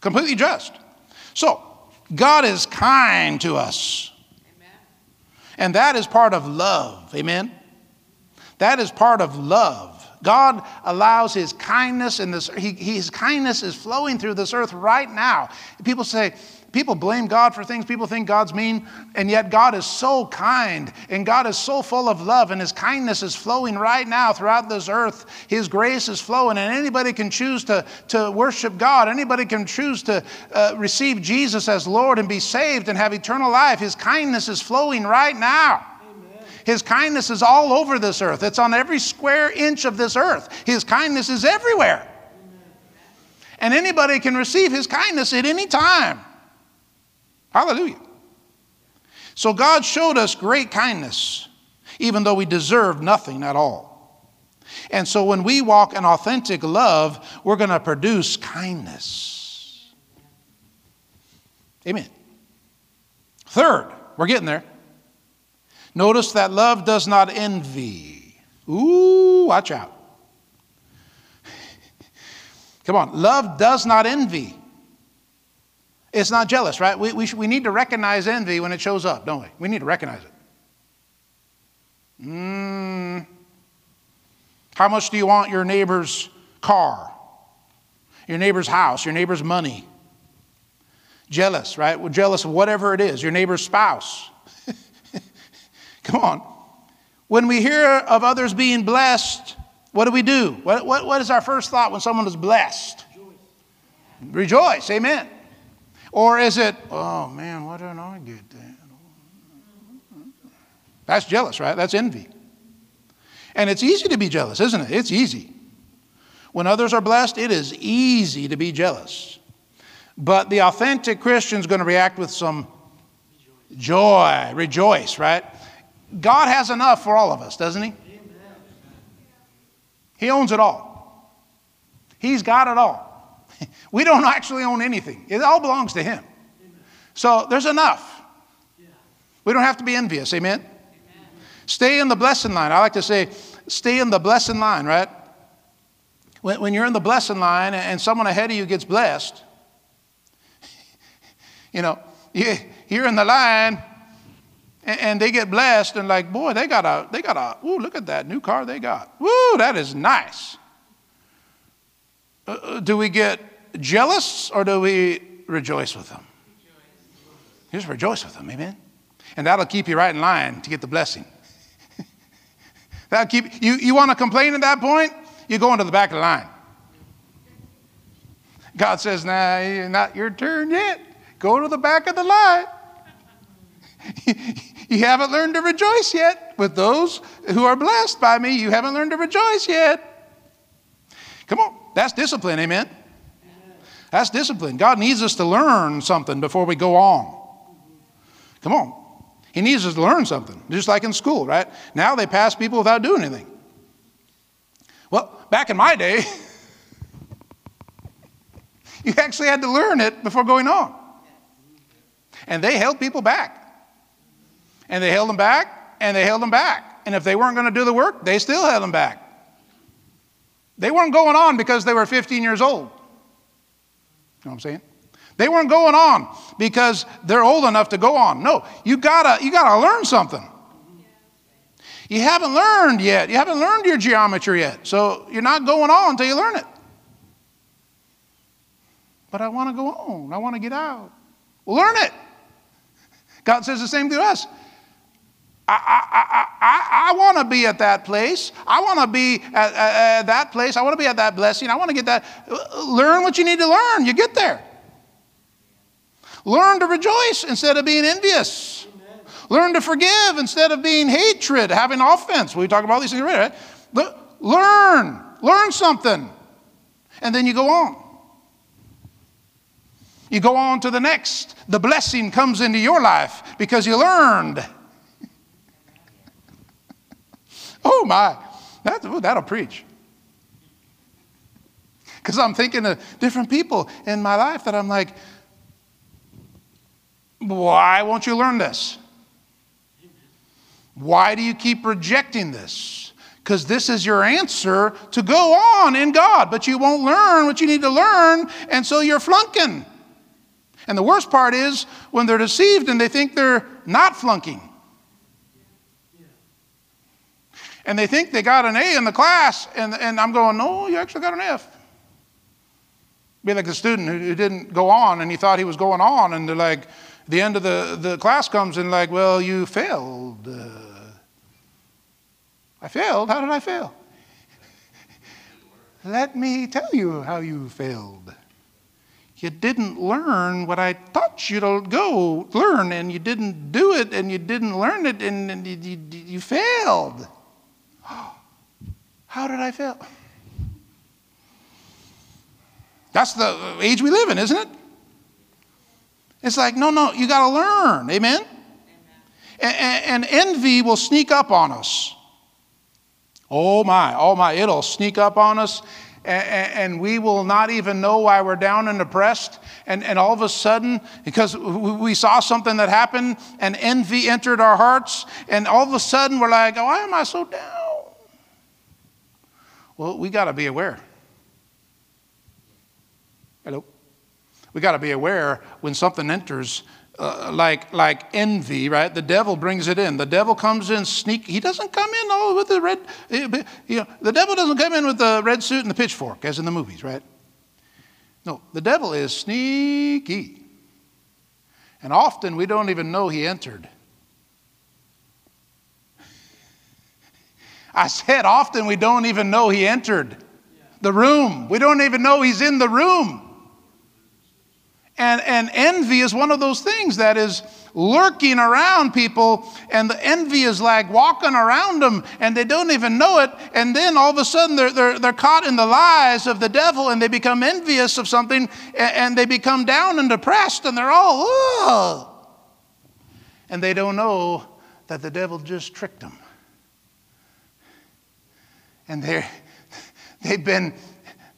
Completely just. So, God is kind to us. And that is part of love. Amen? That is part of love. God allows His kindness in this, he, His kindness is flowing through this earth right now. People say, People blame God for things. People think God's mean. And yet, God is so kind and God is so full of love, and His kindness is flowing right now throughout this earth. His grace is flowing, and anybody can choose to, to worship God. Anybody can choose to uh, receive Jesus as Lord and be saved and have eternal life. His kindness is flowing right now. His kindness is all over this earth. It's on every square inch of this earth. His kindness is everywhere. And anybody can receive His kindness at any time. Hallelujah. So God showed us great kindness, even though we deserved nothing at all. And so when we walk in authentic love, we're going to produce kindness. Amen. Third, we're getting there. Notice that love does not envy. Ooh, watch out. *laughs* Come on, love does not envy. It's not jealous, right? We, we, we need to recognize envy when it shows up, don't we? We need to recognize it. Mm, how much do you want your neighbor's car, your neighbor's house, your neighbor's money? Jealous, right? We're jealous of whatever it is, your neighbor's spouse. Come on. When we hear of others being blessed, what do we do? What, what, what is our first thought when someone is blessed? Rejoice. Rejoice. Amen. Or is it, oh man, why don't I get that? That's jealous, right? That's envy. And it's easy to be jealous, isn't it? It's easy. When others are blessed, it is easy to be jealous. But the authentic Christian is going to react with some joy, rejoice, right? God has enough for all of us, doesn't He? He owns it all. He's got it all. *laughs* We don't actually own anything, it all belongs to Him. So there's enough. We don't have to be envious. Amen? Stay in the blessing line. I like to say, stay in the blessing line, right? When, when you're in the blessing line and someone ahead of you gets blessed, *laughs* you know, you, you're in the line and, and, they get blessed and like, boy, they got a, they got a, ooh, look at that new car they got. Woo, that is nice. Uh, uh do we get jealous or do we rejoice with them? Just rejoice with them, amen? And that'll keep you right in line to get the blessing. *laughs* that'll keep you, you want to complain at that point? You go into the back of the line. God says, nah, not your turn yet. Go to the back of the line. *laughs* you haven't learned to rejoice yet with those who are blessed by me. You haven't learned to rejoice yet. Come on, that's discipline, amen? That's discipline. God needs us to learn something before we go on. Come on. He needs us to learn something, just like in school, right? Now they pass people without doing anything. Well, back in my day, *laughs* you actually had to learn it before going on. And they held people back. And they held them back, and they held them back. And if they weren't going to do the work, they still held them back. They weren't going on because they were 15 years old. You know what I'm saying? They weren't going on because they're old enough to go on. No, you gotta, you gotta learn something. You haven't learned yet. You haven't learned your geometry yet. So you're not going on until you learn it. But I want to go on. I want to get out. Well, learn it. God says the same to us. I, I, I, I, want to be at that place. I want to be at, at, at, that place. I want to be at that blessing. I want to get that. Learn what you need to learn. You get there. Learn to rejoice instead of being envious. Amen. Learn to forgive instead of being hatred, having offense. We talk about these things, right? Learn. Learn something. And then you go on. You go on to the next. The blessing comes into your life because you learned. Oh my, that, ooh, that'll preach. Because I'm thinking of different people in my life that I'm like, why won't you learn this? Why do you keep rejecting this? Because this is your answer to go on in God, but you won't learn what you need to learn, and so you're flunking. And the worst part is when they're deceived and they think they're not flunking. And they think they got an A in the class, and, and I'm going, no, you actually got an F. Be like the student who, who didn't go on and he thought he was going on, and they're like, the end of the, the class comes and like, well, you failed. Uh, I failed? How did I fail? *laughs* Let me tell you how you failed. You didn't learn what I taught you to go learn, and you didn't do it, and you didn't learn it, and, and you, you, you failed. *gasps* How did I fail? That's the uh, age we live in, isn't it? It's like, no, no, you got to learn. Amen? And, and envy will sneak up on us. Oh my, oh my, it'll sneak up on us and, we will not even know why we're down and depressed. And, and all of a sudden, because we saw something that happened and envy entered our hearts, and all of a sudden we're like, oh, why am I so down? Well, we got to be aware. Hello? We got to be aware when something enters uh, like like envy, right? The devil brings it in. The devil comes in sneak. He doesn't come in all with the red. Eh, you know, the devil doesn't come in with the red suit and the pitchfork as in the movies, right? No, the devil is sneaky, and often we don't even know he entered. I said often we don't even know he entered the room. We don't even know he's in the room. And, and envy is one of those things that is lurking around people, and the envy is like walking around them, and they don't even know it. And then all of a sudden, they're, they're, they're caught in the lies of the devil, and they become envious of something, and, and they become down and depressed, and they're all, Ugh. and they don't know that the devil just tricked them. And they've, been,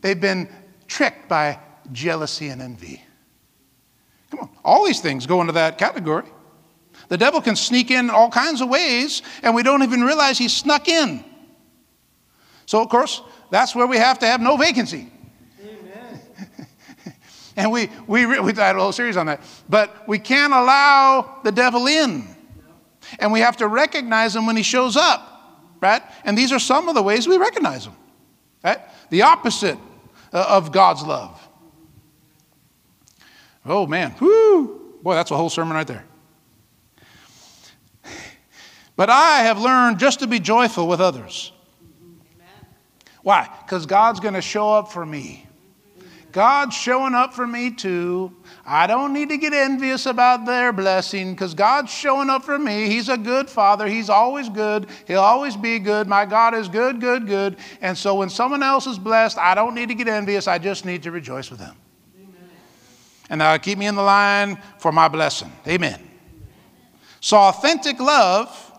they've been tricked by jealousy and envy. Come on, all these things go into that category. The devil can sneak in all kinds of ways, and we don't even realize he snuck in. So, of course, that's where we have to have no vacancy. Amen. and we, we, we had a whole series on that. But we can't allow the devil in. And we have to recognize him when he shows up, right? And these are some of the ways we recognize them, right? The opposite uh, of God's love. Oh man, whoo! Boy, that's a whole sermon right there. But I have learned just to be joyful with others. Why? Because God's going to show up for me. God's showing up for me too. I don't need to get envious about their blessing because God's showing up for me. He's a good father. He's always good. He'll always be good. My God is good, good, good. And so when someone else is blessed, I don't need to get envious. I just need to rejoice with them and that'll keep me in the line for my blessing. Amen. So, authentic love,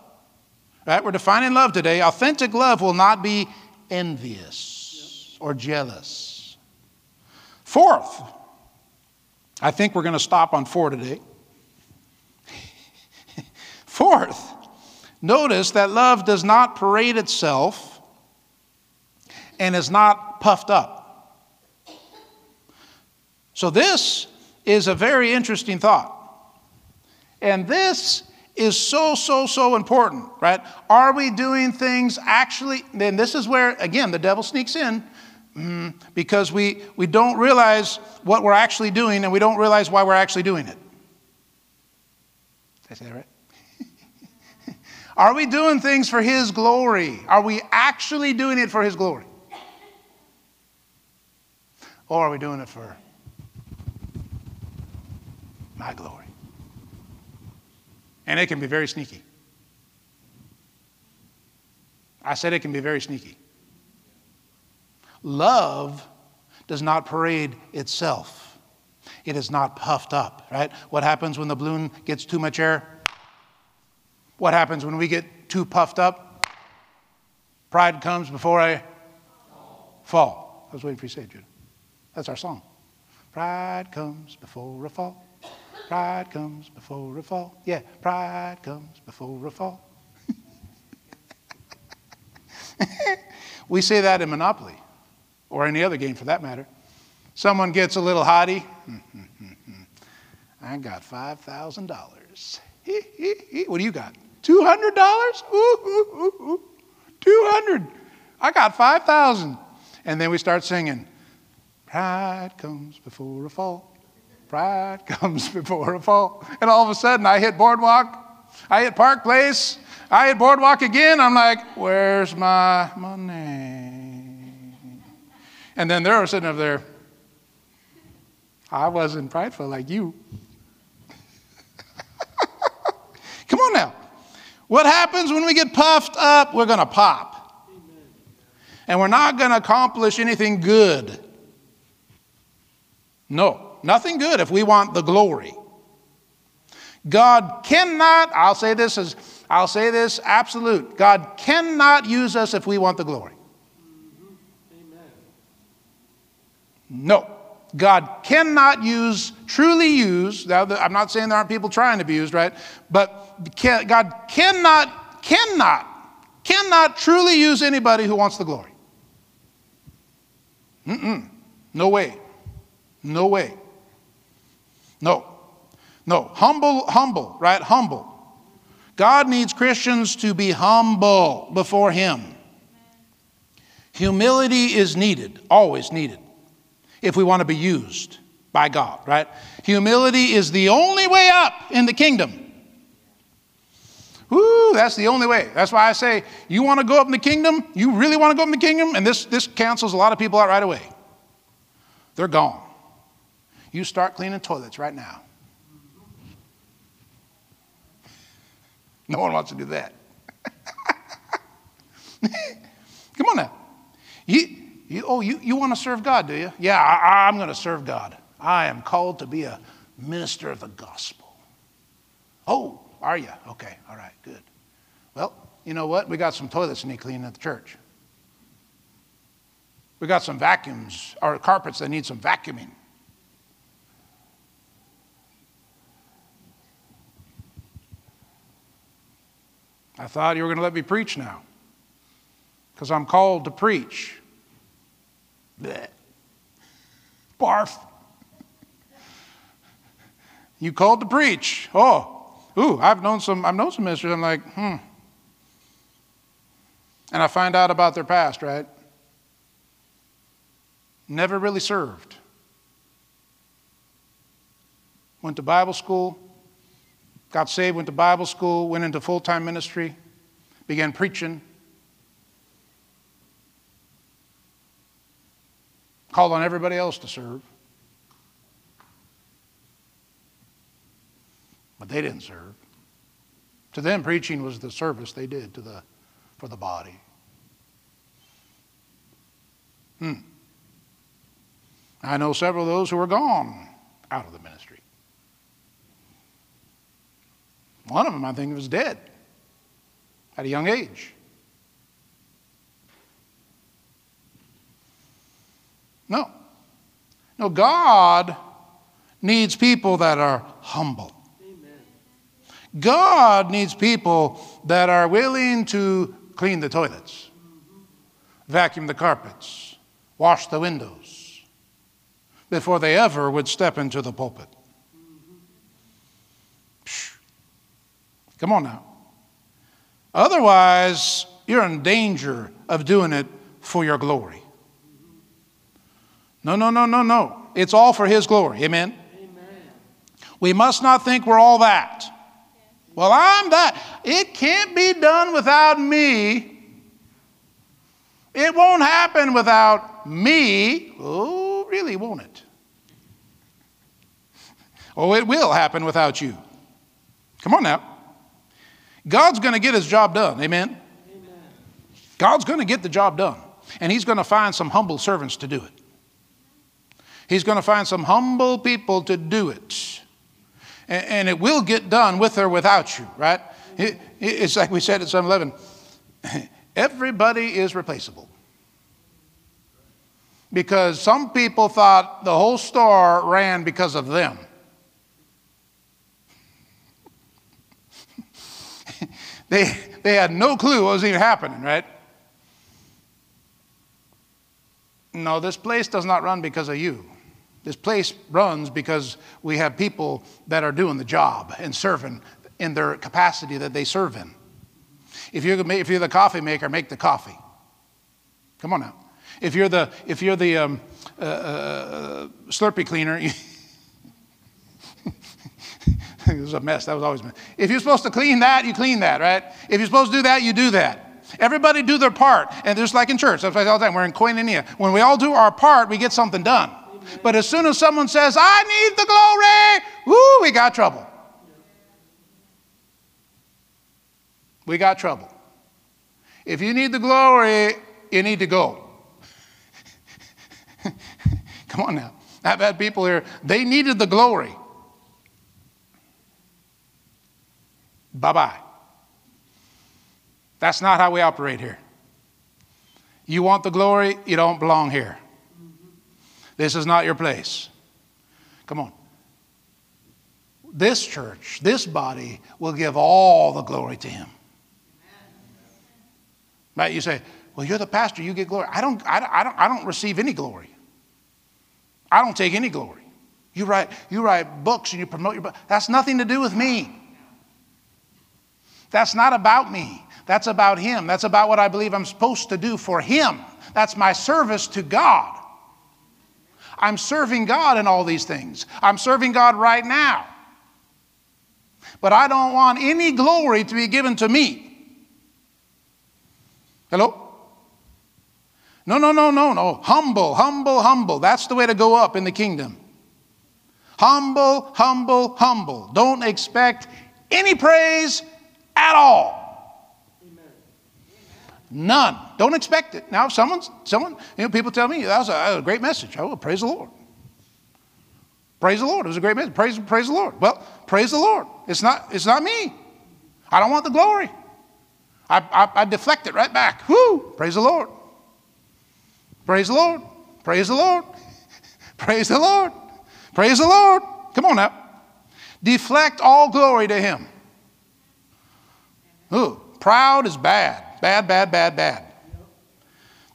right? We're defining love today. Authentic love will not be envious or jealous. Fourth, I think we're going to stop on four today. *laughs* Fourth, notice that love does not parade itself and is not puffed up. So, this is a very interesting thought. And this is so, so, so important, right? Are we doing things actually? Then this is where, again, the devil sneaks in mm, because we, we don't realize what we're actually doing and we don't realize why we're actually doing it. Did I say that right? *laughs* Are we doing things for His glory? Are we actually doing it for His glory? Or are we doing it for my glory. And it can be very sneaky. I said it can be very sneaky. Love does not parade itself. It is not puffed up, right? What happens when the balloon gets too much air? What happens when we get too puffed up? Pride comes before I fall. I was waiting for you to say it, Judah. That's our song. Pride comes before a fall. Pride comes before a fall. Yeah, pride comes before a fall. *laughs* we say that in Monopoly or any other game for that matter. Someone gets a little haughty. *laughs* I got $5,000. *laughs* what do you got? $200? Ooh, ooh, ooh, 200. I got 5,000. And then we start singing, Pride comes before a fall. Pride comes *laughs* before a fall. And all of a sudden, I hit Boardwalk, I hit Park Place, I hit Boardwalk again. I'm like, where's my money? And then they're sitting up there. I wasn't prideful like you. *laughs* Come on now. What happens when we get puffed up? We're going to pop. And we're not going to accomplish anything good. No. Nothing good if we want the glory. God cannot, I'll say this as I'll say this absolute. God cannot use us if we want the glory. No. God cannot use, truly use, now I'm not saying there aren't people trying to be used, right? But can, God cannot, cannot, cannot truly use anybody who wants the glory. Mm-mm. No way. No way. No. No. Humble, humble, right? Humble. God needs Christians to be humble before Him. Humility is needed, always needed, if we want to be used by God, right? Humility is the only way up in the kingdom. Woo, that's the only way. That's why I say, you want to go up in the kingdom? You really want to go up in the kingdom? And this, this cancels a lot of people out right away. They're gone. You start cleaning toilets right now. No one wants to do that. *laughs* Come on now. You, you, oh, you, you want to serve God, do you? Yeah, I, I'm going to serve God. I am called to be a minister of the gospel. Oh, are you? Okay, all right, good. Well, you know what? We got some toilets need cleaning at the church. We got some vacuums or carpets that need some vacuuming. I thought you were going to let me preach now because I'm called to preach. Blech. Barf. You called to preach. Oh, ooh, I've known some, I've known some ministers. I'm like, hmm. And I find out about their past, right? Never really served. Went to Bible school, got saved, went to Bible school, went into full time ministry, began preaching, called on everybody else to serve. But they didn't serve. To them, preaching was the service they did to the, for the body. Hmm. I know several of those who are gone out of the ministry. One of them, I think, was dead at a young age. No. No, God needs people that are humble. God needs people that are willing to clean the toilets, vacuum the carpets, wash the windows before they ever would step into the pulpit. Come on now. Otherwise, you're in danger of doing it for your glory. No, no, no, no, no. It's all for His glory. Amen? Amen. We must not think we're all that. Well, I'm that. It can't be done without me. It won't happen without me. Oh, really, won't it? *laughs* Oh, it will happen without you. Come on now. God's going to get his job done. Amen? Amen. God's going to get the job done. And he's going to find some humble servants to do it. He's going to find some humble people to do it. And, and it will get done with or without you, right? It, it's like we said at 7 Eleven *laughs* everybody is replaceable. Because some people thought the whole store ran because of them. *laughs* they, they had no clue what was even happening, right? No, this place does not run because of you. This place runs because we have people that are doing the job and serving in their capacity that they serve in. If you're, if you're the coffee maker, make the coffee. Come on now. If you're the, if you're the um, uh, uh, Slurpee cleaner, *laughs* it was a mess. That was always a mess. If you're supposed to clean that, you clean that, right? If you're supposed to do that, you do that. Everybody do their part. And just like in church, that's why I say all the time, we're in koinonia. When we all do our part, we get something done. But as soon as someone says, I need the glory, whoo, we got trouble. We got trouble. If you need the glory, you need to go. *laughs* Come on now. I've had people here, they needed the glory. Bye bye. That's not how we operate here. You want the glory, you don't belong here. This is not your place. Come on. This church, this body, will give all the glory to Him. Right? You say, well, you're the pastor, you get glory. I don't, I, I, don't, I don't receive any glory. I don't take any glory. You write, you write books and you promote your book. That's nothing to do with me. That's not about me. That's about Him. That's about what I believe I'm supposed to do for Him. That's my service to God. I'm serving God in all these things. I'm serving God right now. But I don't want any glory to be given to me. Hello? No, no, no, no, no. Humble, humble, humble. That's the way to go up in the kingdom. Humble, humble, humble. Don't expect any praise at all. None. Don't expect it. Now, if someone's, someone, you know, people tell me that was a, a great message. Oh, praise the Lord. Praise the Lord. It was a great message. Praise, praise the Lord. Well, praise the Lord. It's not, it's not me. I don't want the glory. I, I, I deflect it right back. Whoo! Praise the Lord. Praise the Lord. Praise the Lord. *laughs* Praise the Lord. Praise the Lord. Come on now. Deflect all glory to Him. Ooh, proud is bad. Bad, bad, bad, bad.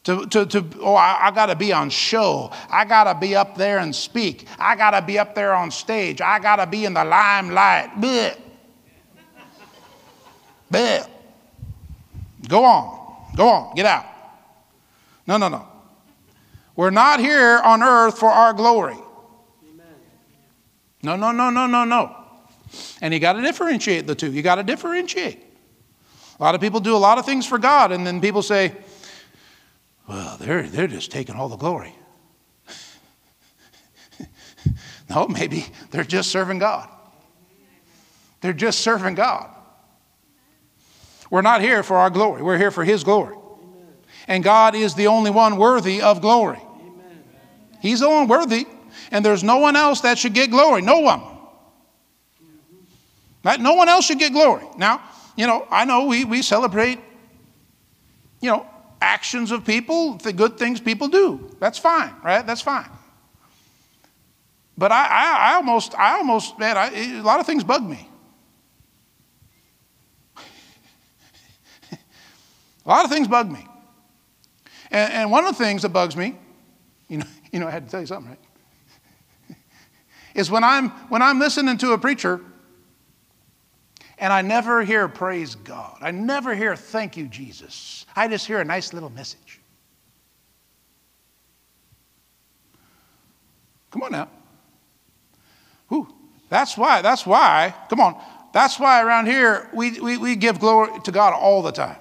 To, to, to oh, I, I got to be on show. I got to be up there and speak. I got to be up there on stage. I got to be in the limelight. Blech. Blech. Go on. Go on. Get out. No, no, no. We're not here on earth for our glory. No, no, no, no, no, no. And you got to differentiate the two. You got to differentiate. A lot of people do a lot of things for God, and then people say, well, they're, they're just taking all the glory. *laughs* no, maybe they're just serving God. They're just serving God. We're not here for our glory, we're here for His glory. And God is the only one worthy of glory. He's the one worthy, and there's no one else that should get glory. No one. Right? No one else should get glory. Now, you know, I know we, we celebrate, you know, actions of people, the good things people do. That's fine, right? That's fine. But I, I, I almost, I almost, man, I, a lot of things bug me. a lot of things bug me. And, and one of the things that bugs me, you know, *laughs* you know, I had to tell you something, right? *laughs* is when I'm when I'm listening to a preacher and I never hear praise God. I never hear thank you, Jesus. I just hear a nice little message. Come on now. Whew. That's why, that's why, come on, that's why around here we, we, we give glory to God all the time.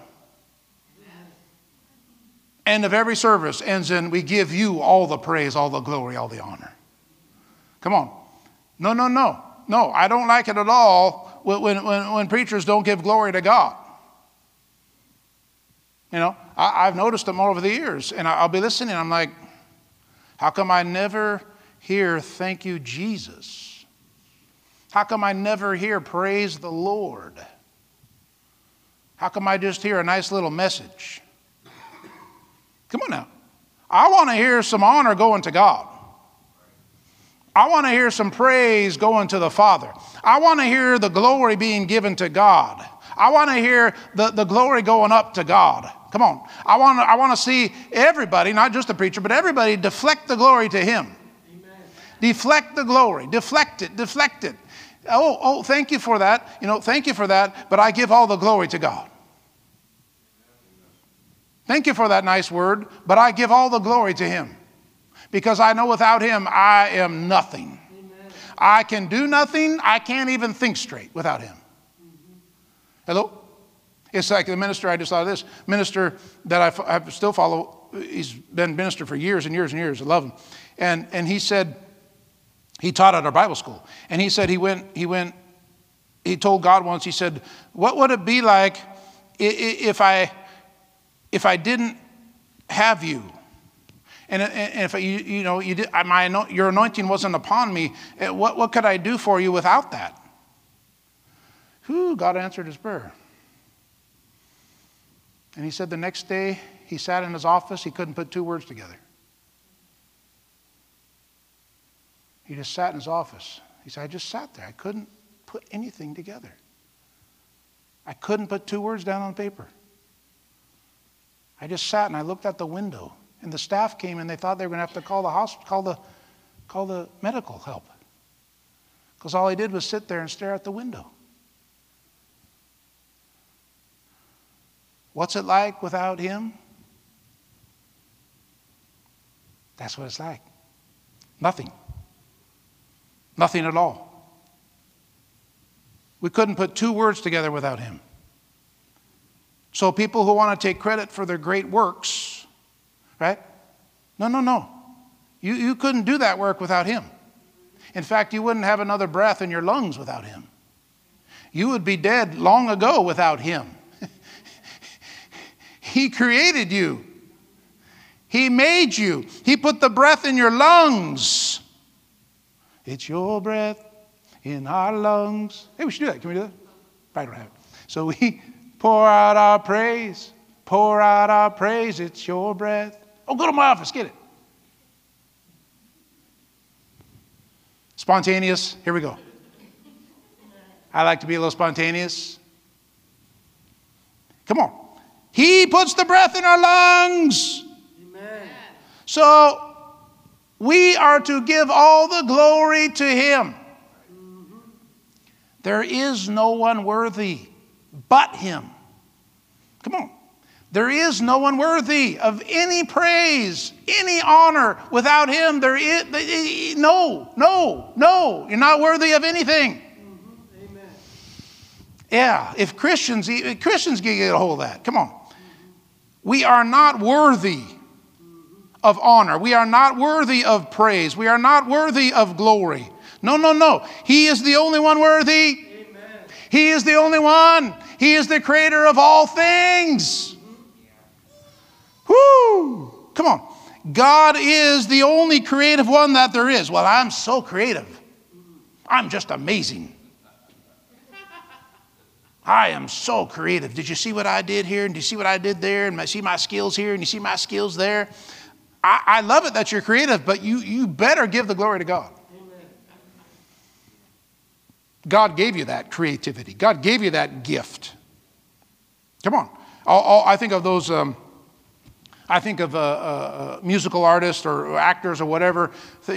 End of every service ends in we give you all the praise, all the glory, all the honor. Come on. No, no, no. No, I don't like it at all when, when, when preachers don't give glory to God. You know, I, have noticed them all over the years, and I'll be listening. I'm like, how come I never hear thank you, Jesus? How come I never hear praise the Lord? How come I just hear a nice little message? Come on now. I want to hear some honor going to God. I want to hear some praise going to the Father. I want to hear the glory being given to God. I want to hear the, the glory going up to God. Come on. I want, to, I want to see everybody, not just the preacher, but everybody deflect the glory to Him. Amen. Deflect the glory. Deflect it. Deflect it. Oh, oh, thank you for that. You know, thank you for that, but I give all the glory to God. Thank you for that nice word, but I give all the glory to Him because I know without Him I am nothing. Amen. I can do nothing. I can't even think straight without Him. Mm-hmm. Hello? It's like the minister, I just of this minister that I, I still follow, he's been minister for years and years and years. I love him. And, and he said, he taught at our Bible school. And he said he went, he went, he told God once, he said, What would it be like if I, if I didn't have you? And, if you, you know, you did, my, your anointing wasn't upon me, eh, what, what could I do for you without that? Who God answered his prayer. And he said the next day he sat in his office, he couldn't put two words together. He just sat in his office. He said, I just sat there. I couldn't put anything together. I couldn't put two words down on paper. I just sat and I looked out the window and the staff came and they thought they were going to have to call the hospital, call the, call the medical help. Because all he did was sit there and stare out the window. What's it like without him? That's what it's like. Nothing. Nothing at all. We couldn't put two words together without him. So people who want to take credit for their great works Right? No, no, no. You, you couldn't do that work without him. In fact, you wouldn't have another breath in your lungs without Him. You would be dead long ago without Him. *laughs* he created you, He made you, He put the breath in your lungs. It's your breath in our lungs. Hey, we should do that. Can we do that? Have it. So we *laughs* pour out our praise, pour out our praise. It's your breath. Oh, go to my office, get it. Spontaneous, here we go. I like to be a little spontaneous. Come on. He puts the breath in our lungs. Amen. So we are to give all the glory to Him. Mm-hmm. There is no one worthy but Him. Come on. There is no one worthy of any praise, any honor. Without Him, there is no, no, no. You're not worthy of anything. Mm-hmm. Yeah, if Christians, Christians can get a hold of that. Come on. We are not worthy of honor. We are not worthy of praise. We are not worthy of glory. No, no, no. He is the only one worthy. Amen. He is the only one. He is the creator of all things. Whoo! Come on. God is the only creative one that there is. Well, I'm so creative. I'm just amazing. I am so creative. Did you see what I did here? And do you see what I did there? And see my skills here? And you see my skills there? I, I love it that you're creative, but you, you better give the glory to God. God gave you that creativity. God gave you that gift. Come on. I'll, I'll, i think of those. Um, I think of uh, uh, musical artists or actors or whatever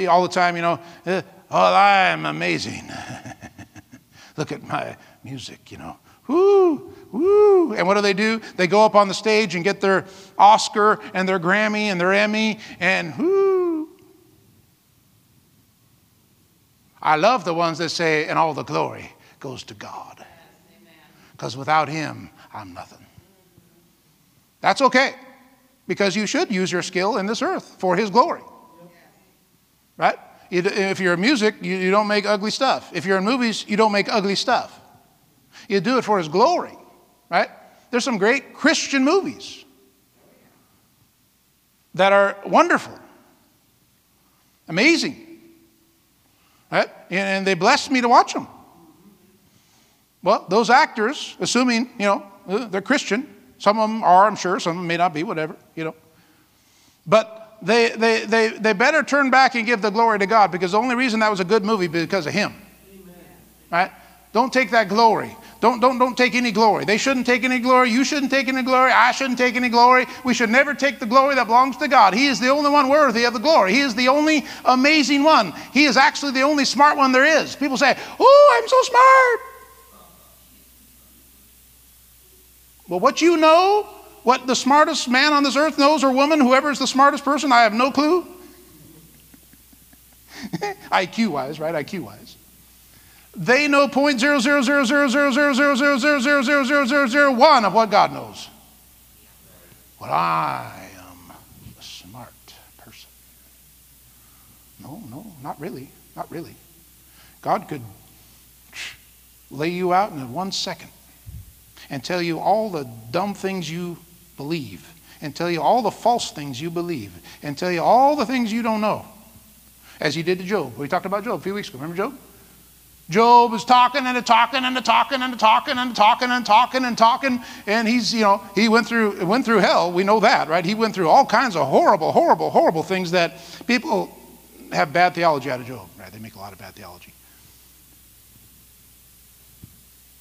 all the time. You know, oh, I'm amazing. *laughs* Look at my music. You know, woo, woo. And what do they do? They go up on the stage and get their Oscar and their Grammy and their Emmy and whoo. I love the ones that say, and all the glory goes to God. Because without Him, I'm nothing. That's okay, because you should use your skill in this earth for His glory. Right? If you're in music, you don't make ugly stuff. If you're in movies, you don't make ugly stuff. You do it for His glory, right? There's some great Christian movies that are wonderful, amazing, right? And they blessed me to watch them. Well, those actors, assuming, you know, uh, they're Christian, some of them are, I'm sure, some of them may not be, whatever, you know. But they, they, they, they better turn back and give the glory to God because the only reason that was a good movie because of Him. Amen. Right? Don't take that glory. Don't, don't, don't take any glory. They shouldn't take any glory. You shouldn't take any glory. I shouldn't take any glory. We should never take the glory that belongs to God. He is the only one worthy of the glory. He is the only amazing one. He is actually the only smart one there is. People say, Oh, I'm so smart. Well, what you know, what the smartest man on this earth knows or woman, whoever is the smartest person, I have no clue. IQ wise, right? IQ wise. They know 0.000000000000001 of what God knows. Well, I am a smart person. No, no, not really. Not really. God could lay you out in one second and tell you all the dumb things you believe, and tell you all the false things you believe, and tell you all the things you don't know, as he did to Job. We talked about Job a few weeks ago. Remember Job? Job is talking and talking and talking and talking and talking and talking and talking, and he's, you know, he went through went through hell. We know that, right? He went through all kinds of horrible, horrible, horrible things that people have bad theology out of Job. Right? They make a lot of bad theology.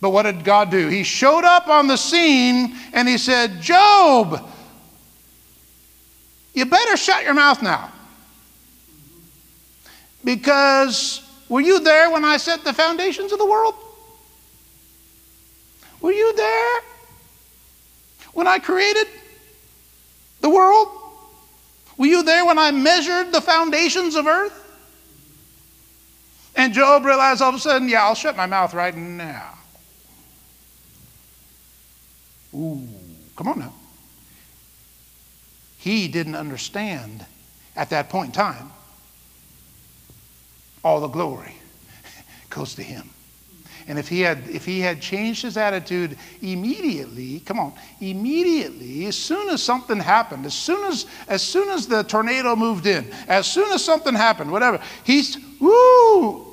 But what did God do? He showed up on the scene and he said, Job, you better shut your mouth now. Because were you there when I set the foundations of the world? Were you there when I created the world? Were you there when I measured the foundations of earth? And Job realized all of a sudden, yeah, I'll shut my mouth right now. Ooh, come on now. He didn't understand at that point in time all the glory *laughs* goes to him. And if he had if he had changed his attitude immediately, come on, immediately, as soon as something happened, as soon as as soon as the tornado moved in, as soon as something happened, whatever, he's woo.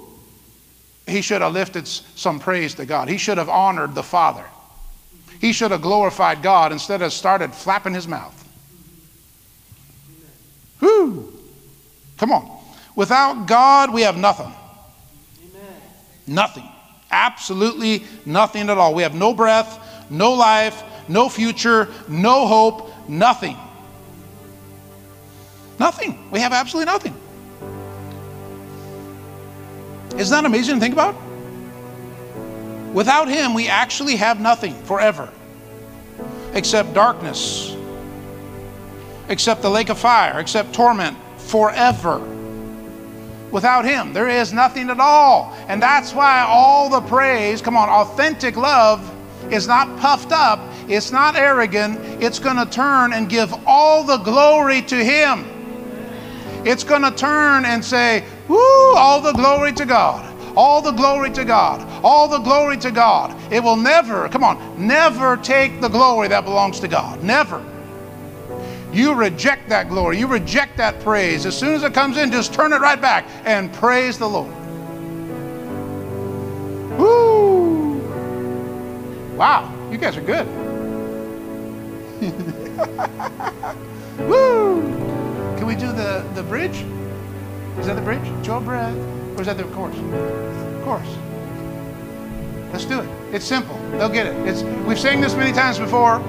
He should have lifted some praise to God. He should have honored the Father. He should have glorified God instead of started flapping his mouth. Whoo! Come on. Without God, we have nothing. Amen. Nothing. Absolutely nothing at all. We have no breath, no life, no future, no hope, nothing. Nothing. We have absolutely nothing. Isn't that amazing to think about? Without Him, we actually have nothing forever except darkness, except the lake of fire, except torment forever. Without Him, there is nothing at all. And that's why all the praise, come on, authentic love is not puffed up, it's not arrogant, it's going to turn and give all the glory to Him. It's going to turn and say, Woo, all the glory to God. All the glory to God. All the glory to God. It will never, come on, never take the glory that belongs to God. Never. You reject that glory. You reject that praise. As soon as it comes in, just turn it right back and praise the Lord. Woo! Wow, you guys are good. *laughs* Woo! Can we do the, the bridge? Is that the bridge? Joe breath. Or is that the chorus? Chorus. Let's do it. It's simple. They'll get it. It's, we've sang this many times before.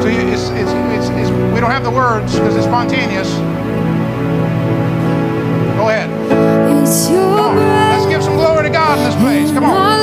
So you, it's, it's, it's, it's, we don't have the words because it's spontaneous. Go ahead. Come on. Let's give some glory to God in this place. Come on.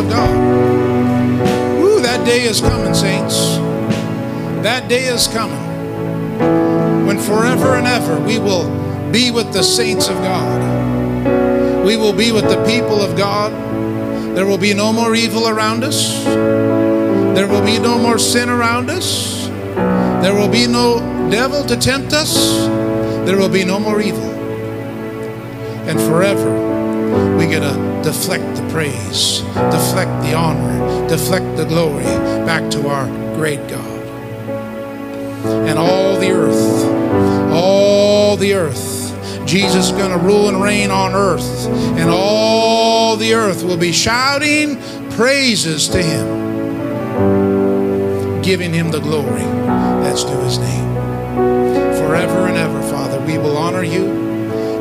Of God. Ooh, that day is coming, saints. That day is coming when forever and ever we will be with the saints of God. We will be with the people of God. There will be no more evil around us. There will be no more sin around us. There will be no devil to tempt us. There will be no more evil. And forever we get to deflect the praise, deflect the honor, deflect the glory back to our great God. And all the earth, all the earth, Jesus is going to rule and reign on earth, and all the earth will be shouting praises to Him, giving Him the glory that's due His name. Forever and ever, Father, we will honor you.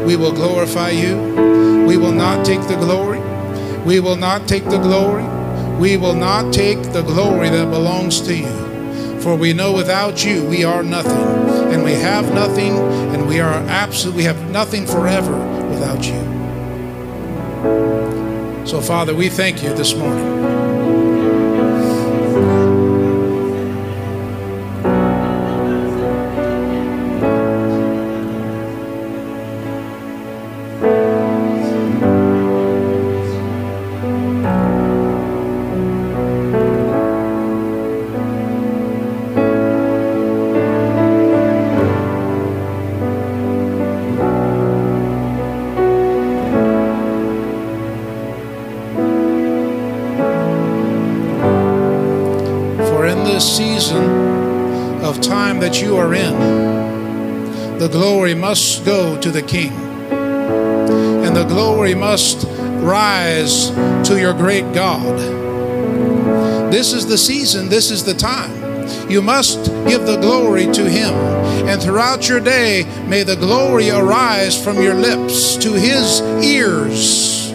We will glorify you. We will not take the glory. We will not take the glory. We will not take the glory that belongs to you. For we know without you we are nothing, and we have nothing, and we are absolute. We have nothing forever without you. So, Father, we thank you this morning. To the King. And the glory must rise to your great God. This is the season, this is the time. You must give the glory to Him. And throughout your day, may the glory arise from your lips to His ears.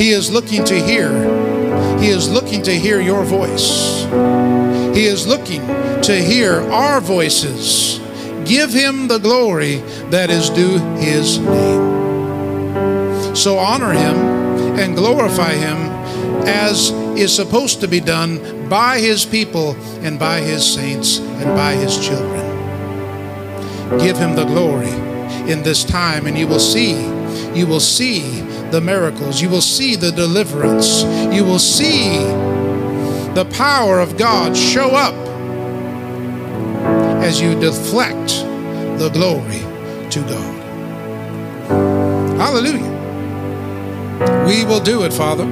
He is looking to hear. He is looking to hear your voice. He is looking to hear our voices. Give Him the glory that is due His name. So honor Him and glorify Him as is supposed to be done by His people and by His saints and by His children. Give Him the glory in this time, and you will see, you will see the miracles, you will see the deliverance, you will see the power of God show up as you deflect the glory to God. Hallelujah. We will do it, Father.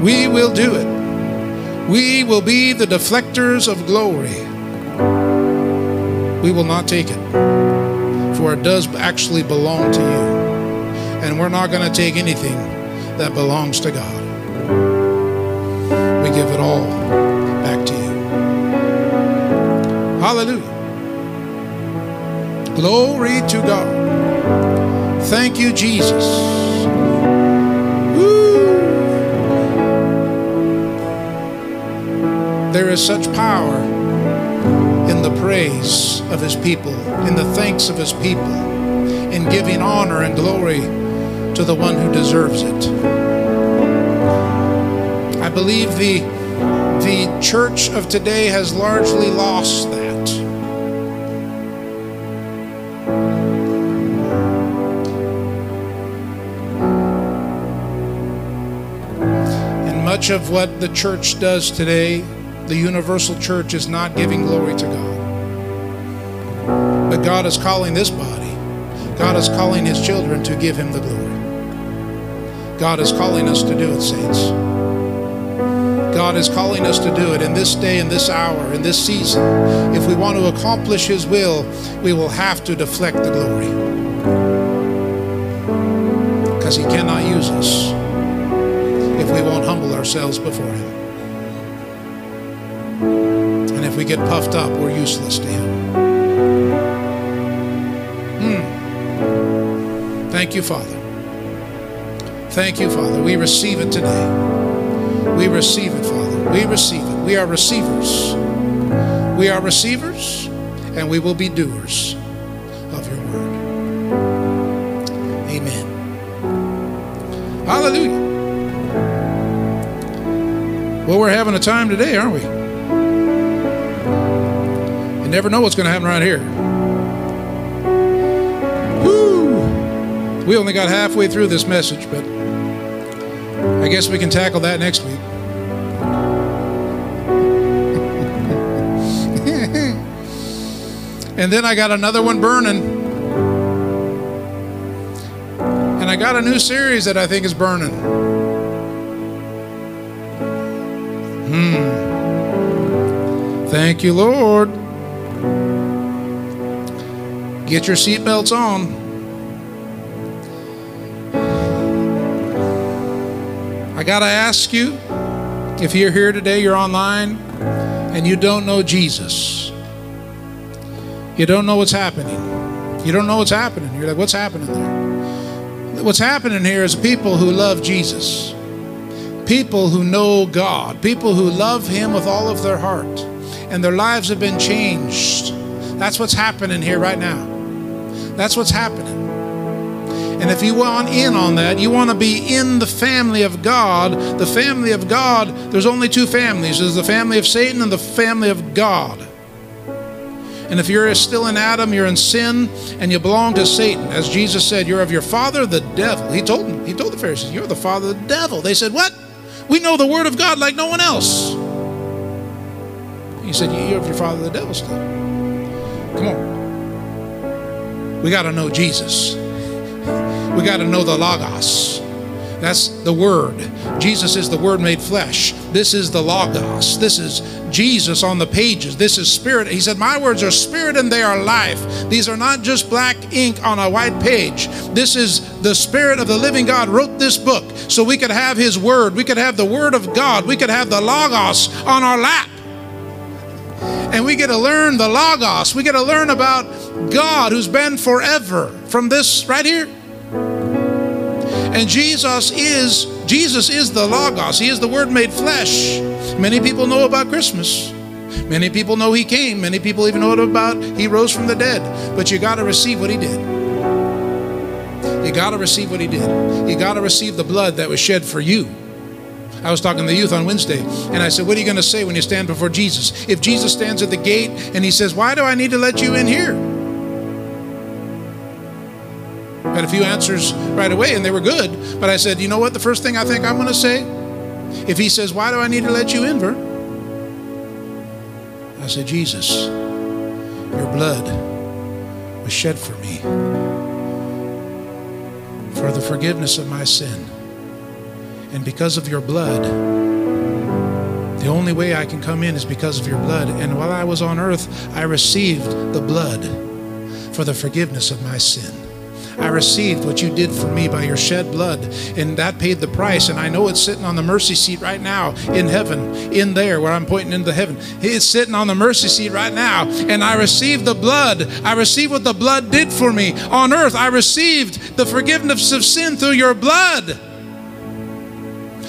We will do it. We will be the deflectors of glory. We will not take it, for it does actually belong to you. And we're not going to take anything that belongs to God. We give it all Hallelujah. Glory to God. Thank you, Jesus. Woo. There is such power in the praise of his people, in the thanks of his people, in giving honor and glory to the one who deserves it. I believe the, the church of today has largely lost that. Much of what the church does today, the universal church, is not giving glory to God. But God is calling this body, God is calling His children to give Him the glory. God is calling us to do it, saints. God is calling us to do it in this day, in this hour, in this season. If we want to accomplish His will, we will have to deflect the glory. Because He cannot use us if we won't humble ourselves before Him. And if we get puffed up, we're useless to Him. Hmm. Thank you, Father. Thank you, Father. We receive it today. We receive it, Father. We receive it. We are receivers. We are receivers, and we will be doers of your word. Amen. Hallelujah. Well, we're having a time today, aren't we? You never know what's going to happen right here. Woo! We only got halfway through this message, but I guess we can tackle that next week. *laughs* and then I got another one burning. And I got a new series that I think is burning. Hmm. Thank you, Lord. Get your seatbelts on. I got to ask you if you're here today, you're online, and you don't know Jesus. You don't know what's happening. You don't know what's happening. You're like, what's happening there? What's happening here is people who love Jesus, people who know God, people who love Him with all of their heart, and their lives have been changed. That's what's happening here right now. That's what's happening. And if you want in on that, you want to be in the family of God. The family of God, there's only two families there's the family of Satan and the family of God. And if you're still in Adam, you're in sin, and you belong to Satan. As Jesus said, you're of your father, the devil. He told them, he told the Pharisees, you're the father of the devil. They said, What? We know the word of God like no one else. He said, You're of your father, the devil still. Come on. We got to know Jesus. We got to know the Logos. That's the Word. Jesus is the Word made flesh. This is the Logos. This is Jesus on the pages. This is Spirit. He said, My words are Spirit and they are life. These are not just black ink on a white page. This is the Spirit of the living God wrote this book so we could have His Word. We could have the Word of God. We could have the Logos on our lap. And we get to learn the Logos. We get to learn about God who's been forever from this right here. And Jesus is Jesus is the Logos. He is the Word made flesh. Many people know about Christmas. Many people know He came. Many people even know about He rose from the dead. But you got to receive what He did. You got to receive what He did. You got to receive the blood that was shed for you. I was talking to the youth on Wednesday, and I said, What are you going to say when you stand before Jesus? If Jesus stands at the gate and He says, Why do I need to let you in here? Got a few answers right away, and they were good. But I said, you know what? The first thing I think I'm going to say, if he says, why do I need to let you in, Vern? I said, Jesus, your blood was shed for me for the forgiveness of my sin. And because of your blood, the only way I can come in is because of your blood. And while I was on earth, I received the blood for the forgiveness of my sin. I received what you did for me by your shed blood, and that paid the price. And I know it's sitting on the mercy seat right now in heaven, in there where I'm pointing into heaven. It's sitting on the mercy seat right now, and I received the blood. I received what the blood did for me on earth. I received the forgiveness of sin through your blood.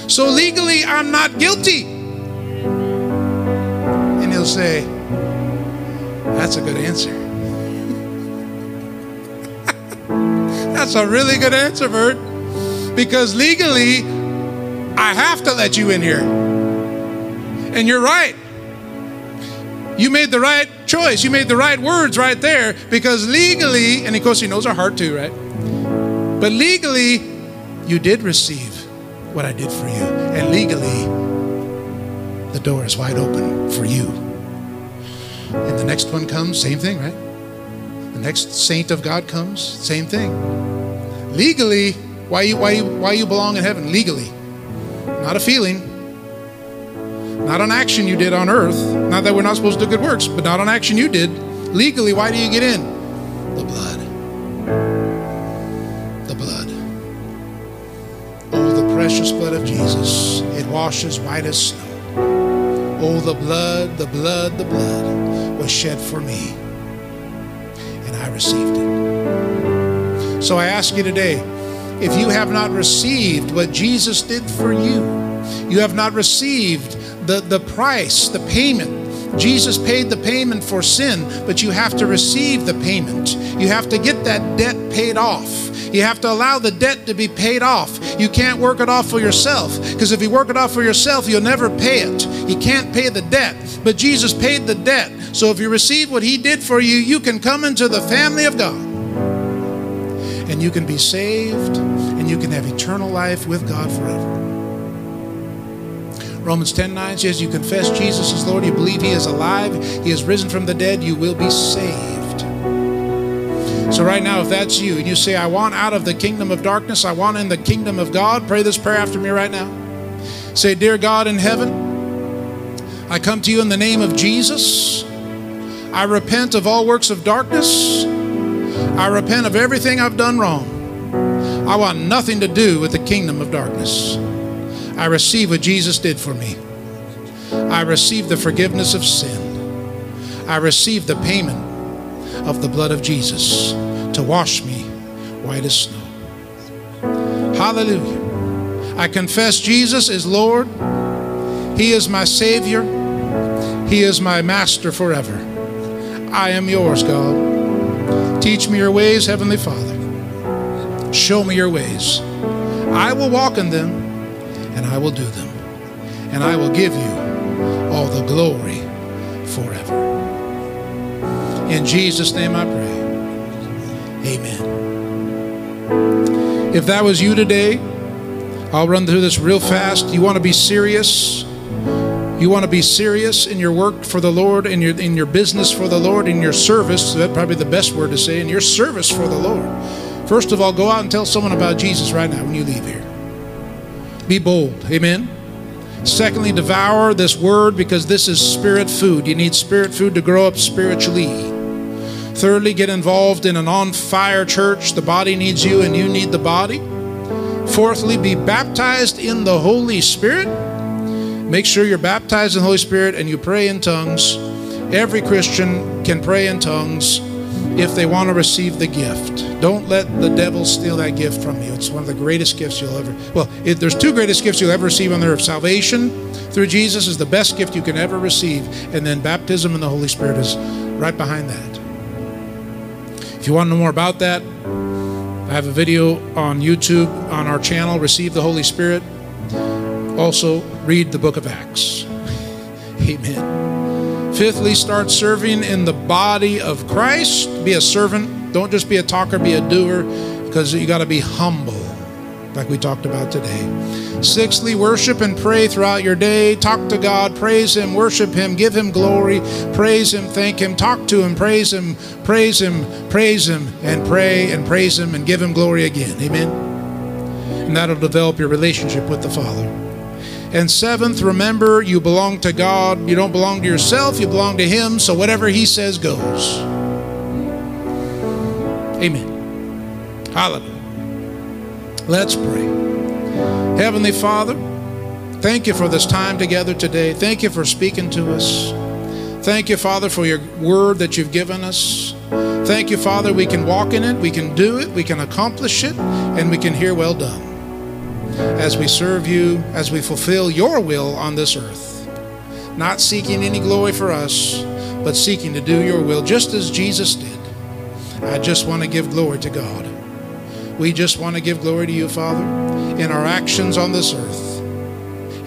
So legally, I'm not guilty. And he'll say, That's a good answer. That's a really good answer, Vern. Because legally, I have to let you in here. And you're right. You made the right choice. You made the right words right there because legally, and of course, he knows our heart too, right? But legally, you did receive what I did for you. And legally, the door is wide open for you. And the next one comes, same thing, right? The next saint of God comes, same thing. Legally, why you why you why you belong in heaven? Legally. Not a feeling. Not an action you did on earth. Not that we're not supposed to do good works, but not an action you did. Legally, why do you get in? The blood. The blood. Oh, the precious blood of Jesus. It washes white as snow. Oh, the blood, the blood, the blood was shed for me. I received it. So I ask you today if you have not received what Jesus did for you, you have not received the, the price, the payment. Jesus paid the payment for sin, but you have to receive the payment. You have to get that debt paid off. You have to allow the debt to be paid off. You can't work it off for yourself because if you work it off for yourself, you'll never pay it. You can't pay the debt, but Jesus paid the debt. So if you receive what He did for you, you can come into the family of God and you can be saved and you can have eternal life with God forever. Romans 10 9 says, You confess Jesus is Lord, you believe He is alive, He is risen from the dead, you will be saved. So, right now, if that's you and you say, I want out of the kingdom of darkness, I want in the kingdom of God, pray this prayer after me right now. Say, Dear God in heaven, I come to you in the name of Jesus. I repent of all works of darkness. I repent of everything I've done wrong. I want nothing to do with the kingdom of darkness. I receive what Jesus did for me. I receive the forgiveness of sin. I receive the payment of the blood of Jesus to wash me white as snow. Hallelujah. I confess Jesus is Lord. He is my Savior. He is my Master forever. I am yours, God. Teach me your ways, Heavenly Father. Show me your ways. I will walk in them and I will do them. And I will give you all the glory forever. In Jesus' name I pray. Amen. If that was you today, I'll run through this real fast. You want to be serious? You want to be serious in your work for the Lord, in your in your business for the Lord, in your service. That's probably the best word to say. In your service for the Lord. First of all, go out and tell someone about Jesus right now when you leave here. Be bold. Amen. Secondly, devour this word because this is spirit food. You need spirit food to grow up spiritually. Thirdly, get involved in an on fire church. The body needs you and you need the body. Fourthly, be baptized in the Holy Spirit. Make sure you're baptized in the Holy Spirit and you pray in tongues. Every Christian can pray in tongues if they want to receive the gift. Don't let the devil steal that gift from you. It's one of the greatest gifts you'll ever. Well, there's two greatest gifts you'll ever receive on the earth. Salvation through Jesus is the best gift you can ever receive, and then baptism in the Holy Spirit is right behind that. If you want to know more about that, I have a video on YouTube on our channel, Receive the Holy Spirit. Also, read the book of Acts. *laughs* Amen. Fifthly, start serving in the body of Christ. Be a servant. Don't just be a talker, be a doer, because you got to be humble, like we talked about today. Sixthly, worship and pray throughout your day. Talk to God, praise Him, worship Him, give Him glory, praise Him, thank Him, talk to Him, praise Him, praise Him, praise Him, and pray and praise Him and give Him glory again. Amen. And that'll develop your relationship with the Father. And seventh, remember you belong to God. You don't belong to yourself, you belong to Him. So whatever He says goes. Amen. Hallelujah. Let's pray. Heavenly Father, thank you for this time together today. Thank you for speaking to us. Thank you, Father, for your word that you've given us. Thank you, Father, we can walk in it, we can do it, we can accomplish it, and we can hear well done as we serve you, as we fulfill your will on this earth. Not seeking any glory for us, but seeking to do your will, just as Jesus did. I just want to give glory to God. We just want to give glory to you, Father, in our actions on this earth,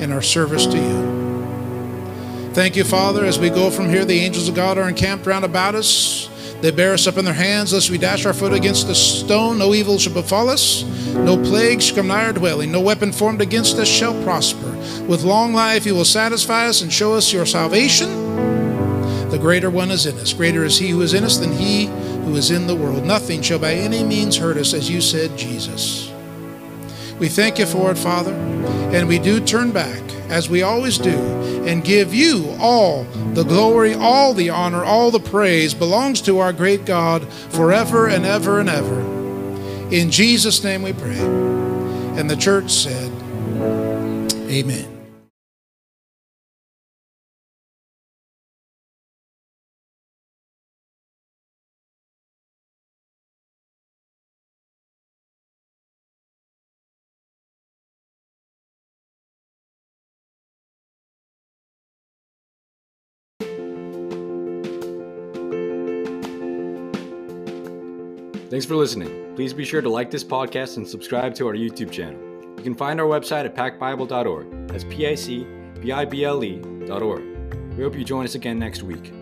in our service to you. Thank you, Father, as we go from here, the angels of God are encamped round about us. They bear us up in their hands, lest we dash our foot against a stone. No evil shall befall us. No plague shall come nigh our dwelling. No weapon formed against us shall prosper. With long life you will satisfy us and show us your salvation. The greater one is in us. Greater is he who is in us than he who is in the world. Nothing shall by any means hurt us, as you said, Jesus. We thank you for it, Father, and we do turn back, as we always do, and give you all the glory, all the honor, all the praise belongs to our great God forever and ever and ever. In Jesus' name we pray. And the church said, Amen. Thanks for listening. Please be sure to like this podcast and subscribe to our YouTube channel. You can find our website at pacbible.org. That's P I C B I B L E.org. We hope you join us again next week.